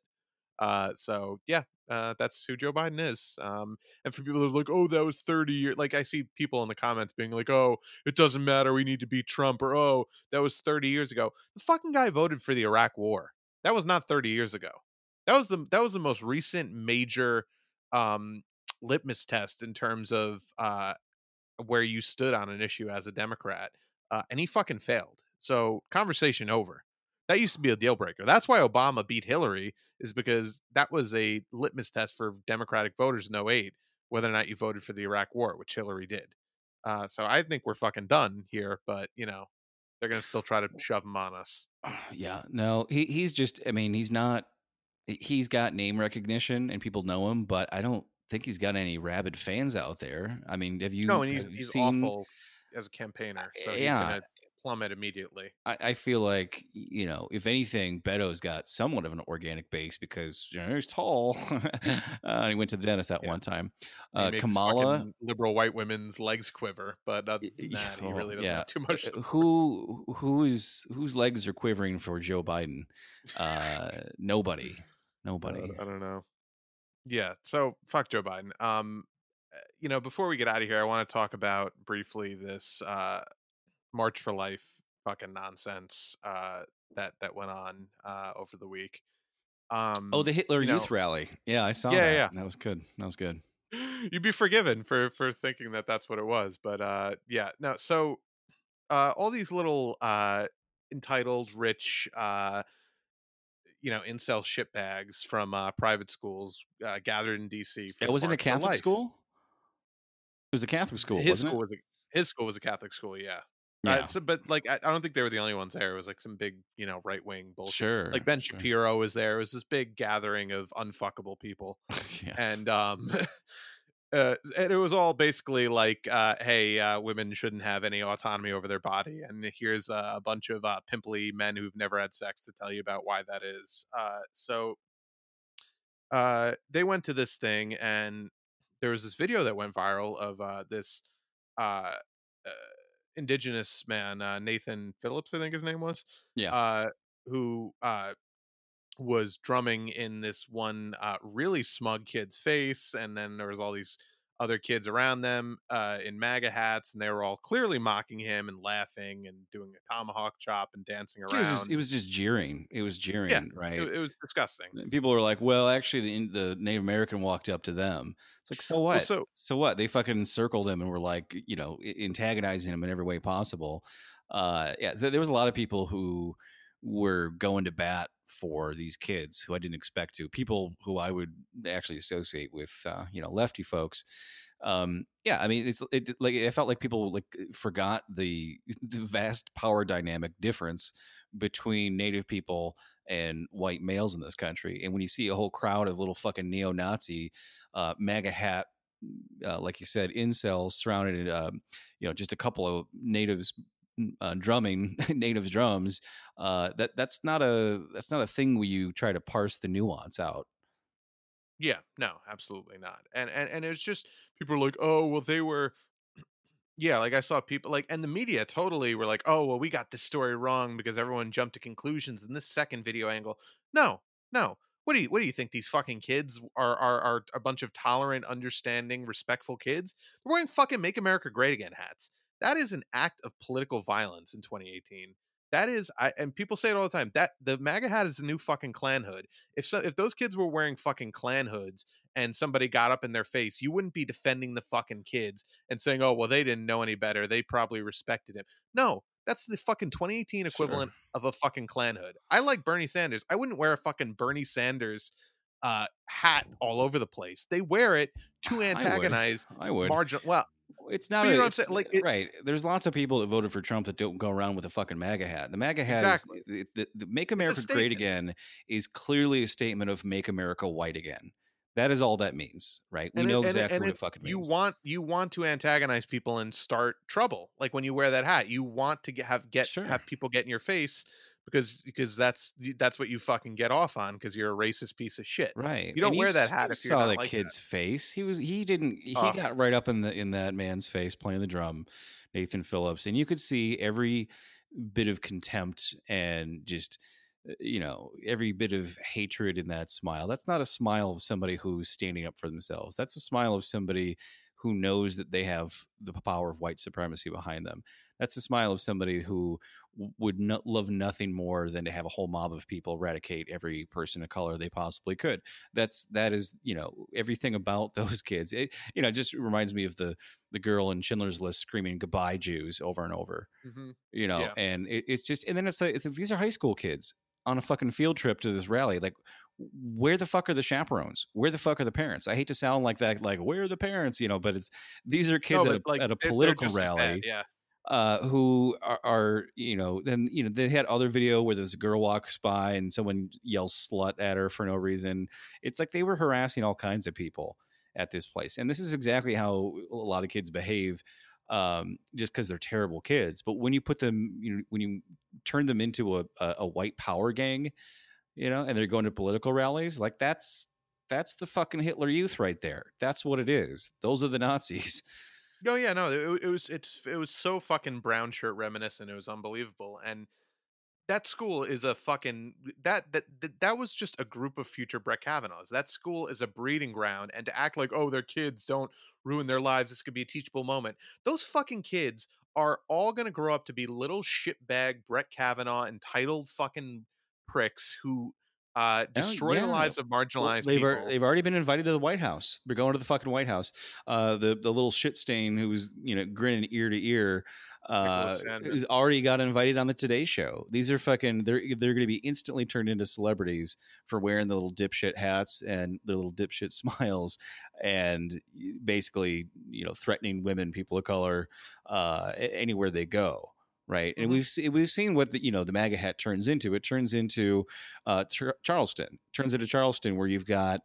Uh, so yeah, uh, that's who Joe Biden is. Um, and for people that are like, oh, that was 30 years, like I see people in the comments being like, oh, it doesn't matter, we need to beat Trump, or oh, that was 30 years ago. The fucking guy voted for the Iraq War. That was not 30 years ago. That was the that was the most recent major um litmus test in terms of uh where you stood on an issue as a Democrat. Uh, and he fucking failed. So conversation over. That used to be a deal breaker. That's why Obama beat Hillary is because that was a litmus test for Democratic voters in 08, whether or not you voted for the Iraq war, which Hillary did. Uh, so I think we're fucking done here, but you know, they're gonna still try to shove him on us. Yeah, no, he he's just. I mean, he's not. He's got name recognition and people know him, but I don't think he's got any rabid fans out there. I mean, have you? No, and he's, he's seen- awful as a campaigner, so he's yeah. gonna plummet immediately. I, I feel like you know, if anything, Beto's got somewhat of an organic base because you know he's tall. uh, and he went to the dentist that Yeah. one time. Uh, Kamala, liberal white women's legs quiver, but other than that, he oh, really doesn't yeah. have too much. Uh, who who is whose legs are quivering for Joe Biden? Uh, nobody, nobody. Uh, I don't know. Yeah, so fuck Joe Biden. Um, uh, you know, before we get out of here, I want to talk about briefly this uh, March for Life fucking nonsense uh, that that went on uh, over the week. Um, oh, the Hitler you know- Youth Rally. Yeah, I saw Yeah, that. yeah. That was good. That was good. you'd be forgiven for for thinking that that's what it was, but uh, yeah, no. So uh, all these little uh, entitled, rich. Uh, you know, incel shitbags from uh, private schools uh, gathered in DC. For It was in a Catholic school. It was a Catholic school, his wasn't school it? was a his school was a Catholic school, yeah. Yeah, Uh, so, but like, I, I don't think they were the only ones there. It was like some big, you know, right wing bullshit. sure. Like Ben sure. Shapiro was there. It was this big gathering of unfuckable people, yeah. and um, uh, and it was all basically like, uh, hey, uh, women shouldn't have any autonomy over their body, and here's uh, a bunch of uh, pimply men who've never had sex to tell you about why that is. Uh, so, uh, they went to this thing, and there was this video that went viral of uh, this uh, uh, indigenous man, uh, Nathan Phillips, I think his name was, Yeah. uh, who uh, was drumming in this one uh, really smug kid's face, and then there was all these other kids around them uh, in MAGA hats, and they were all clearly mocking him and laughing and doing a tomahawk chop and dancing It was, just, around. it was just jeering. It was jeering, right? It, it was disgusting. People were like, "Well, actually, the, the Native American walked up to them." It's like, so what? Well, so so what? They fucking encircled him and were like, you know, antagonizing him in every way possible. Uh, yeah, th- there was a lot of people who were going to bat for these kids who I didn't expect to. People who I would actually associate with, uh, you know, lefty folks. Um, yeah, I mean, it's it like it felt like people like forgot the the vast power dynamic difference between Native people and white males in this country. And when you see a whole crowd of little fucking neo-Nazi, uh, MAGA hat, uh, like you said, incels surrounded, um, you know, just a couple of natives uh, drumming natives drums. Uh, that that's not a that's not a thing where you try to parse the nuance out. Yeah, no, absolutely not. And and and it's just people are like, "Oh, well they were yeah, like I saw people like and the media totally were like, "Oh, well we got this story wrong because everyone jumped to conclusions in this second video angle." No. No. What do you what do you think these fucking kids are are are a bunch of tolerant, understanding, respectful kids? They're wearing fucking Make America Great Again hats. That is an act of political violence in 2018. That is I and people say it all the time. That the MAGA hat is the new fucking Klan hood if so if those kids were wearing fucking Klan hoods and somebody got up in their face, you wouldn't be defending the fucking kids and saying, "Oh, well, they didn't know any better. They probably respected him." No, that's the fucking 2018 equivalent of a fucking Klan hood. I like Bernie Sanders. I wouldn't wear a fucking Bernie Sanders uh, hat all over the place. They wear it to antagonize I would. I would. marginal. Well, It's not you a, know what I'm it's- saying? Like, it- right. There's lots of people that voted for Trump that don't go around with a fucking MAGA hat. The MAGA hat Exactly. is the, the, the Make America Great. Again is clearly a statement of Make America White Again. That is all that means, right? We and know it- exactly and what it fucking You want you want to antagonize people and start trouble. Like when you wear that hat, you want to get, have get Sure. have people get in your face because because that's that's what you fucking get off on because you're a racist piece of shit. Right. You don't And wear that hat if you're saw not that like kid's face. He was he didn't he got right up in the in that man's face playing the drum, Nathan Phillips, and you could see every bit of contempt and just uh, you know every bit of hatred in that smile. That's not a smile of somebody who's standing up for themselves. That's a smile of somebody who knows that they have the power of white supremacy behind them. That's the smile of somebody who would not love nothing more than to have a whole mob of people eradicate every person of color they possibly could. That's that is you know everything about those kids. It you know it just reminds me of the the girl in Schindler's List screaming "Goodbye Jews" over and over. Mhm. You know, Yeah. and it, it's just and then it's like, it's like these are high school kids on a fucking field trip to this rally. Like, where the fuck are the chaperones? Where the fuck are the parents? I hate to sound like that, like where are the parents? You know, but it's these are kids No, at a, like, at a political bad, rally Yeah. Uh, who are, are you know then you know they had other video where this girl walks by and someone yells slut at her for no reason. It's like they were harassing all kinds of people at this place and this is exactly how a lot of kids behave um, just because they're terrible kids but when you put them you know when you turn them into a, a, a white power gang you know and they're going to political rallies like that's that's the fucking hitler youth right there. That's what it is. Those are the nazis Oh yeah, no, it, it was it's it was so fucking brown shirt reminiscent. It was unbelievable, and that school is a fucking that that that, that was just a group of future Brett Kavanaughs. That school is a breeding ground, and to act like oh they're kids, don't ruin their lives. This could be a teachable moment. Those fucking kids are all gonna grow up to be little shitbag Brett Kavanaugh entitled fucking pricks who uh destroy yeah. the lives of Well, marginalized they've, people. they've already been invited to the White House. They're going to the fucking White House. Uh, the the little shit stain who's you know grinning ear to ear. Uh, Nicholas already got invited on the Today Show. These are fucking. They're they're going to be instantly turned into celebrities for wearing the little dipshit hats and their little dipshit smiles, and basically you know threatening women, people of color, uh, anywhere they go. Right, and Mhm. we've se- we've seen what the you know the MAGA hat turns into. It turns into uh, Char- Charleston. Turns into Charleston, where you've got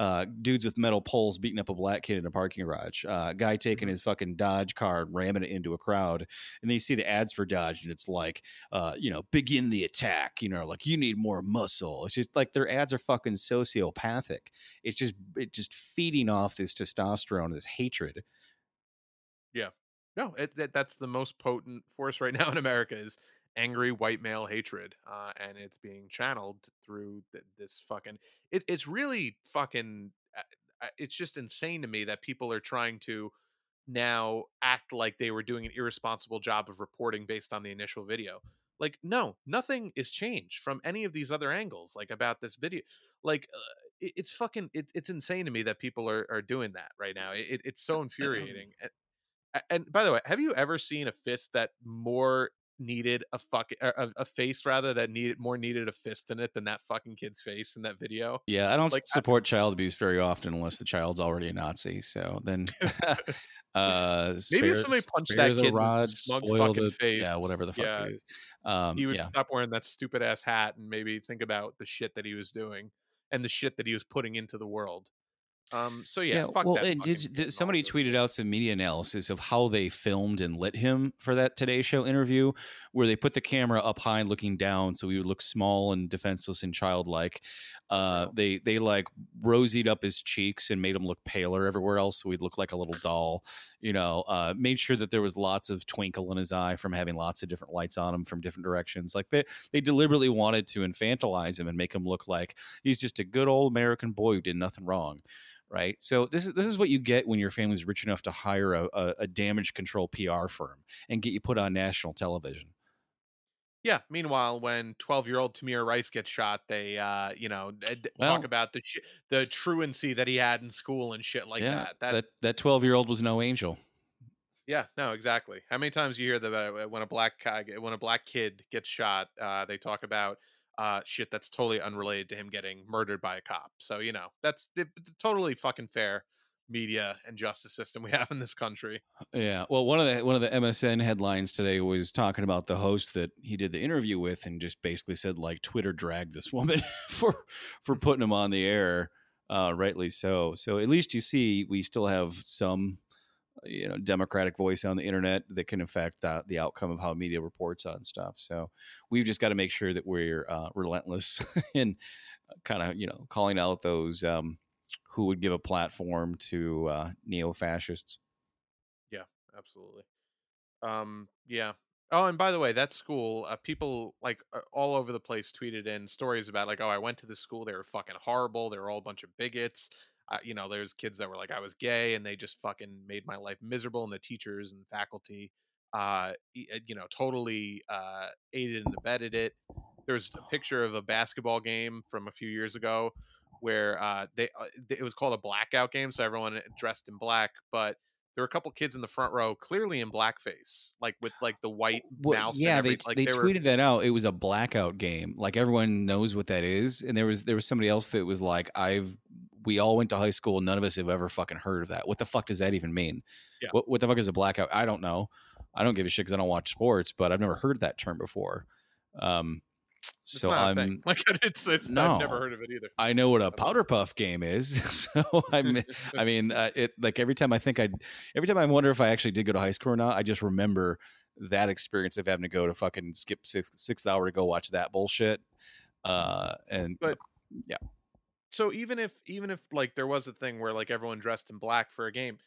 uh, dudes with metal poles beating up a black kid in a parking garage. Uh, guy taking Mhm. his fucking Dodge car and ramming it into a crowd, and then you see the ads for Dodge, and it's like, uh, you know, begin the attack. You know, like you need more muscle. It's just like their ads are fucking sociopathic. It's just it just feeding off this testosterone, this hatred. No, it, that, that's the most potent force right now in America is angry white male hatred, uh, and it's being channeled through th- this fucking. It, it's really fucking. uh, uh, It's just insane to me that people are trying to now act like they were doing an irresponsible job of reporting based on the initial video. Like, no, nothing is changed from any of these other angles. Like about this video, like. Uh, it- it's fucking it, it's insane to me that people are, are doing that right now it, it- it's so infuriating and, by the way, have you ever seen a fist that more needed a fuck a, a face rather that needed more needed a fist in it than that fucking kid's face in that video? Yeah, I don't Like, I- support child abuse very often unless the child's already a Nazi. So then, uh, Maybe if somebody punched that kid in the rod, smug fucking the- face, yeah, whatever the fuck yeah, it is. Um, he would yeah, stop wearing that stupid ass hat and maybe think about the shit that he was doing and the shit that he was putting into the world. Um. So yeah, fuck well, that and did, th- somebody tweeted out some media analysis of how they filmed and lit him for that Today Show interview, where they put the camera up high and looking down, so he would look small and defenseless and childlike. Uh, Wow. they they like rosied up his cheeks and made him look paler everywhere else, so he'd look like a little doll. You know, uh, made sure that there was lots of twinkle in his eye from having lots of different lights on him from different directions. Like they they deliberately wanted to infantilize him and make him look like he's just a good old American boy who did nothing wrong right? So this is this is what you get when your family's rich enough to hire a, a, a damage control PR firm and get you put on national television. Yeah. Meanwhile, when twelve-year-old Tamir Rice gets shot, they, uh, you know, d- Well- talk about the sh- the truancy that he had in school and shit like yeah, that. That, that that twelve year old was no angel. yeah, no, exactly. How many times you hear that uh, when a black guy, when a black kid gets shot, uh, they talk about uh, shit that's totally unrelated to him getting murdered by a cop. So you know, that's it, totally fucking fair media and justice system we have in this country. Yeah. Well, one of the one of the MSN headlines today was talking about the host that he did the interview with, and just basically said like Twitter dragged this woman for for putting him on the air. Uh, rightly so. So at least you see we still have some you know democratic voice on the internet that can affect uh, the outcome of how media reports on stuff. So we've just got to make sure that we're uh, relentless in kind of you know calling out those um, who would give a platform to uh, neo fascists. Yeah, absolutely. Um, yeah. Oh, and by the way, that school, uh, people like all over the place tweeted in stories about like, oh, I went to this school, they were fucking horrible, they were all a bunch of bigots. Uh, you know, there's kids that were like, I was gay, and they just fucking made my life miserable, and the teachers and faculty, uh, uh, you know, totally uh, aided and abetted it. There's a picture of a basketball game from a few years ago where uh, they uh, it was called a blackout game, so everyone dressed in black, but there were a couple kids in the front row clearly in blackface like with like the white well, mouth yeah every, they, like they, they tweeted were, that out it was a blackout game like everyone knows what that is and there was there was somebody else that was like i've we all went to high school none of us have ever fucking heard of that. What the fuck does that even mean? Yeah. what, what the fuck is a blackout? I don't know. I don't give a shit because i don't watch sports but i've never heard that term before. Um it's so I'm like it's, it's No. I've never heard of it either. I know what a powder puff game is. So I'm, I mean, uh, it like every time I think I, every time I wonder if I actually did go to high school or not, I just remember that experience of having to go to fucking skip six six hour to go watch that bullshit. Uh, and But- yeah. So even if even if like there was a thing where like everyone dressed in black for a game,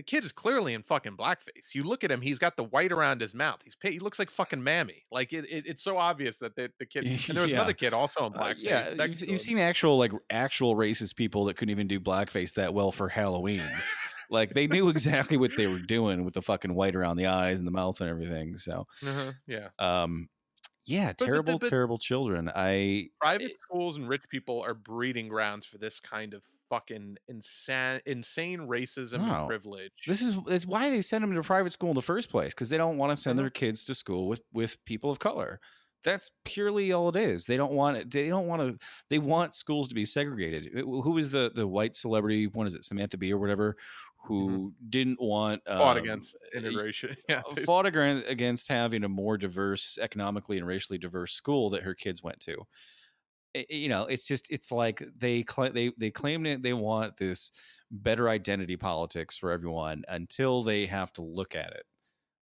the kid is clearly in fucking blackface. You look at him; he's got the white around his mouth. He's he looks like fucking Mammy. Like it, it it's so obvious that the, the kid. And there was Yeah. another kid also in Uh, blackface. yeah, next you've, you've seen actual like actual racist people that couldn't even do blackface that well for Halloween. like they knew exactly what they were doing with the fucking white around the eyes and the mouth and everything. So, Uh-huh, Yeah, um, yeah, but- terrible, but- terrible children. I private schools and rich people are breeding grounds for this kind of fucking insane, insane racism No. and privilege. This is this is why they send them to private school in the first place because they don't want to send their kids to school with with people of color. That's purely all it is. They don't want it. They don't want to. They want schools to be segregated. It- Who was the the white celebrity? What is it? Samantha Bee or whatever, who didn't want Mm-hmm. fought um, against uh, integration. Yeah, fought against having a more diverse, economically and racially diverse school that her kids went to. I- I- you know, it's just it's like they cl- they they claim that they want this better identity politics for everyone until they have to look at it,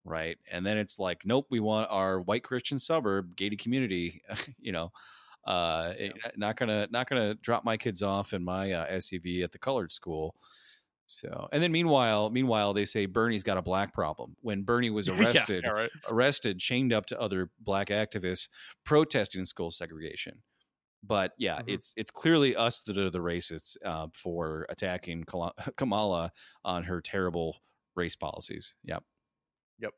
right? And then it's like, nope, we want our white Christian suburb gated community. you know, uh, Yeah. it- not gonna not gonna drop my kids off in my uh, SUV at the colored school. So, and then meanwhile, meanwhile, they say Bernie's got a black problem. When Bernie was arrested, yeah, right. arrested, chained up to other black activists protesting school segregation. But yeah, Mhm. it's it's clearly us that are the racists uh, for attacking Kamala on her terrible race policies. Yep. Yep.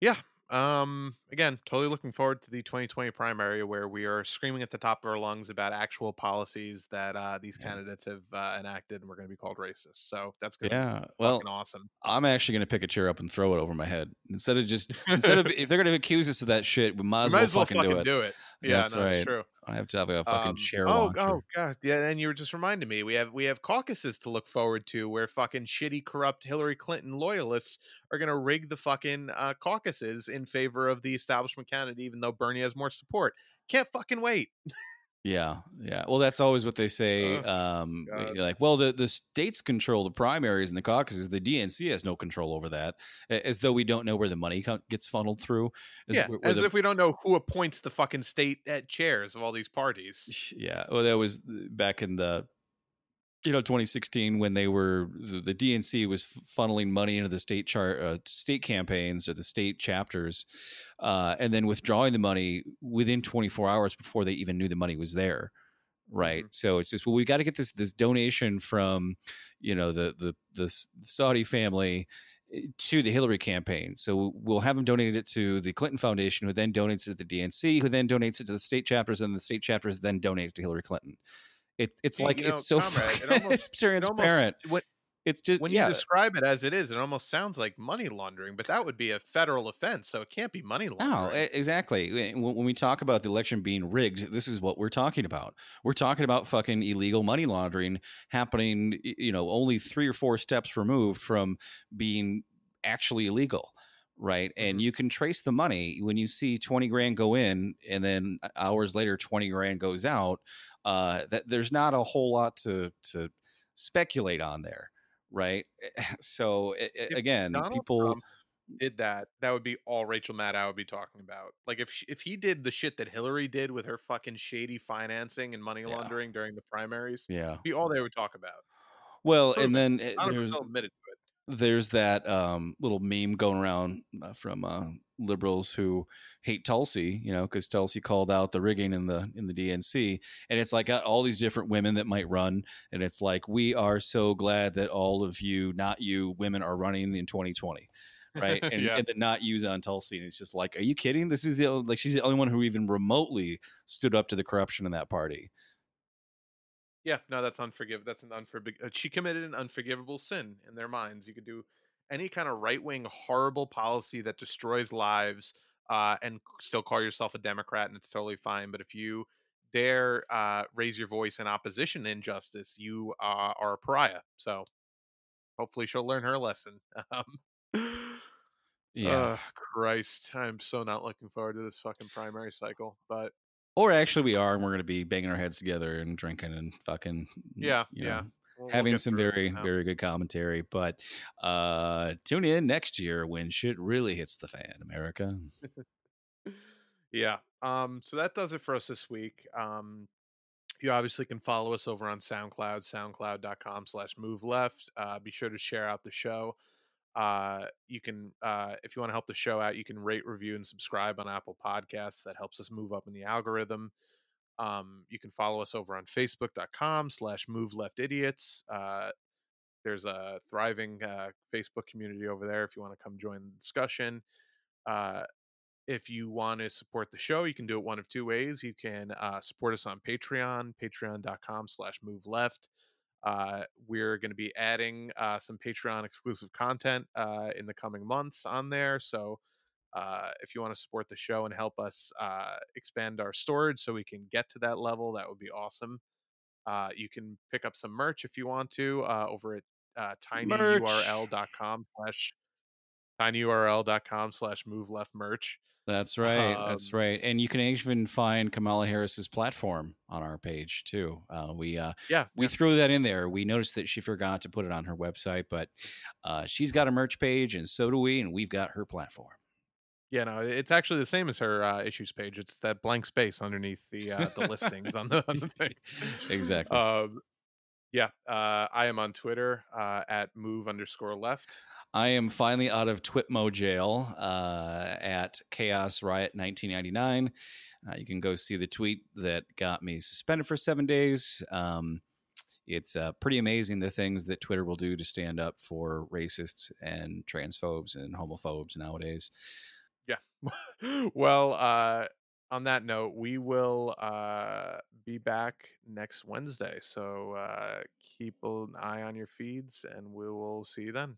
Yeah. Um. Again, totally looking forward to the 2020 primary where we are screaming at the top of our lungs about actual policies that uh, these Yeah. candidates have uh, enacted, and we're going to be called racist. So that's going to Yeah. be Well, awesome. I'm actually going to pick a chair up and throw it over my head instead of just instead of if they're going to accuse us of that shit, we might We as, might well, as well fucking, fucking do it. do it. Yeah, That's no, right. true. I have to have a fucking Um, chair oh, launcher. oh god, yeah, and you were just reminding me. We have we have caucuses to look forward to where fucking shitty, corrupt Hillary Clinton loyalists are going to rig the fucking uh, caucuses in favor of the establishment candidate, even though Bernie has more support. Can't fucking wait. Yeah, yeah. Well, that's always what they say. Ugh, um, eh, you're like, well, the the states control the primaries and the caucuses. The DNC has no control over that, as though we don't know where the money co- gets funneled through. As yeah, where- where as the- if we don't know who appoints the fucking state at chairs of all these parties. yeah. Well, that was eh, back in the you know 2016 when they were the, the DNC was funneling money into the state chart uh, state campaigns or the state chapters, uh, and then withdrawing the money within 24 hours before they even knew the money was there. Right. Mhm. So it's just well, we've got to get this this donation from you know the the the Saudi family eh, to the Hillary campaign. So we'll have them donate it to the Clinton Foundation, who then donates it to the DNC, who then donates it to the state chapters, and the state chapters then donates to Hillary Clinton. It, it's You- like you know, it's so comrade, it almost- It transparent. almost- when, it's just when yeah, you describe it as it is, it almost sounds like money laundering, but that would be a federal offense, so it can't be money laundering. e- exactly. When we talk about the election being rigged, this is what we're talking about. We're talking about fucking illegal money laundering happening, you know, only three or four steps removed from being actually illegal. Right. And Mhm. you can trace the money when you see 20 grand go in and then hours later 20 grand goes out. Uh, that there's not a whole lot to, to speculate on there. right? So i- i- again, Donald people. Trump did that, that would be all Rachel Maddow would be talking about. Like if if he did the shit that Hillary did with her fucking shady financing and money Yeah. laundering during the primaries, Yeah. be all they would talk about. Well, and then uh, Donald there's admitted it. There's that um, little meme going around uh, from uh, liberals who hate Tulsi, you know, because Tulsi called out the rigging in the in the DNC, and it's like got all these different women that might run, and it's like we are so glad that all of you, not you, women are running in 2020. Right, and, Yeah. and the not use on Tulsi, and it's just like, are you kidding? This is the like she's the only one who even remotely stood up to the corruption in that party. Yeah, no, that's unforgive. That's an unforgivable. She committed an unforgivable sin in their minds. You could do any kind of right wing horrible policy that destroys lives, uh, and still call yourself a Democrat, and it's totally fine. But if you dare uh, raise your voice in opposition to injustice, you uh, are a pariah. So hopefully, she'll learn her lesson. Um, Yeah, Christ, I'm so not looking forward to this fucking primary cycle. But or actually, we are, and we're going to be banging our heads together and drinking and fucking yeah, you yeah. know, we'll- we'll having some very very good commentary. But uh tune in next year when shit really hits the fan america. Yeah um so that does it for us this week. Um you obviously can follow us over on soundcloud soundcloud.com slash move left. Uh be sure to share out the show uh you can uh if you want to help the show out you can rate review and subscribe on apple podcasts. That helps us move up in the algorithm. Um you can follow us over on facebook.com slash move left idiots. Uh there's a thriving uh, facebook community over there if you want to come join the discussion. Uh if you want to support the show you can do it one of two ways. You can uh, support us on patreon patreon.com slash move left uh, we're going to be adding uh, some patreon exclusive content uh, in the coming months on there so uh, if you want to support the show and help us uh, expand our storage so we can get to that level that would be awesome. Uh, you can pick up some merch if you want to uh, over at uh, tinyurl.com slash tinyurl.com slash move left merch that's right that's Um, right and you can even find kamala harris's platform on our page too uh, we uh yeah we yeah. threw that in there we noticed that she forgot to put it on her website but uh she's got a merch page and so do we and we've got her platform Yeah, no, it's actually the same as her uh, issues page. It's that blank space underneath the uh, the listings on the on the thing. Exactly. Um, yeah, uh, I am on Twitter uh, at move underscore left. I am finally out of Twitmo jail uh, at Chaos Riot 1999. Uh, you can go see the tweet that got me suspended for seven days. Um, it's uh, pretty amazing the things that Twitter will do to stand up for racists and transphobes and homophobes nowadays. Yeah. well, uh, on that note, we will uh, be back next Wednesday. So uh, keep an eye on your feeds, and we will see you then.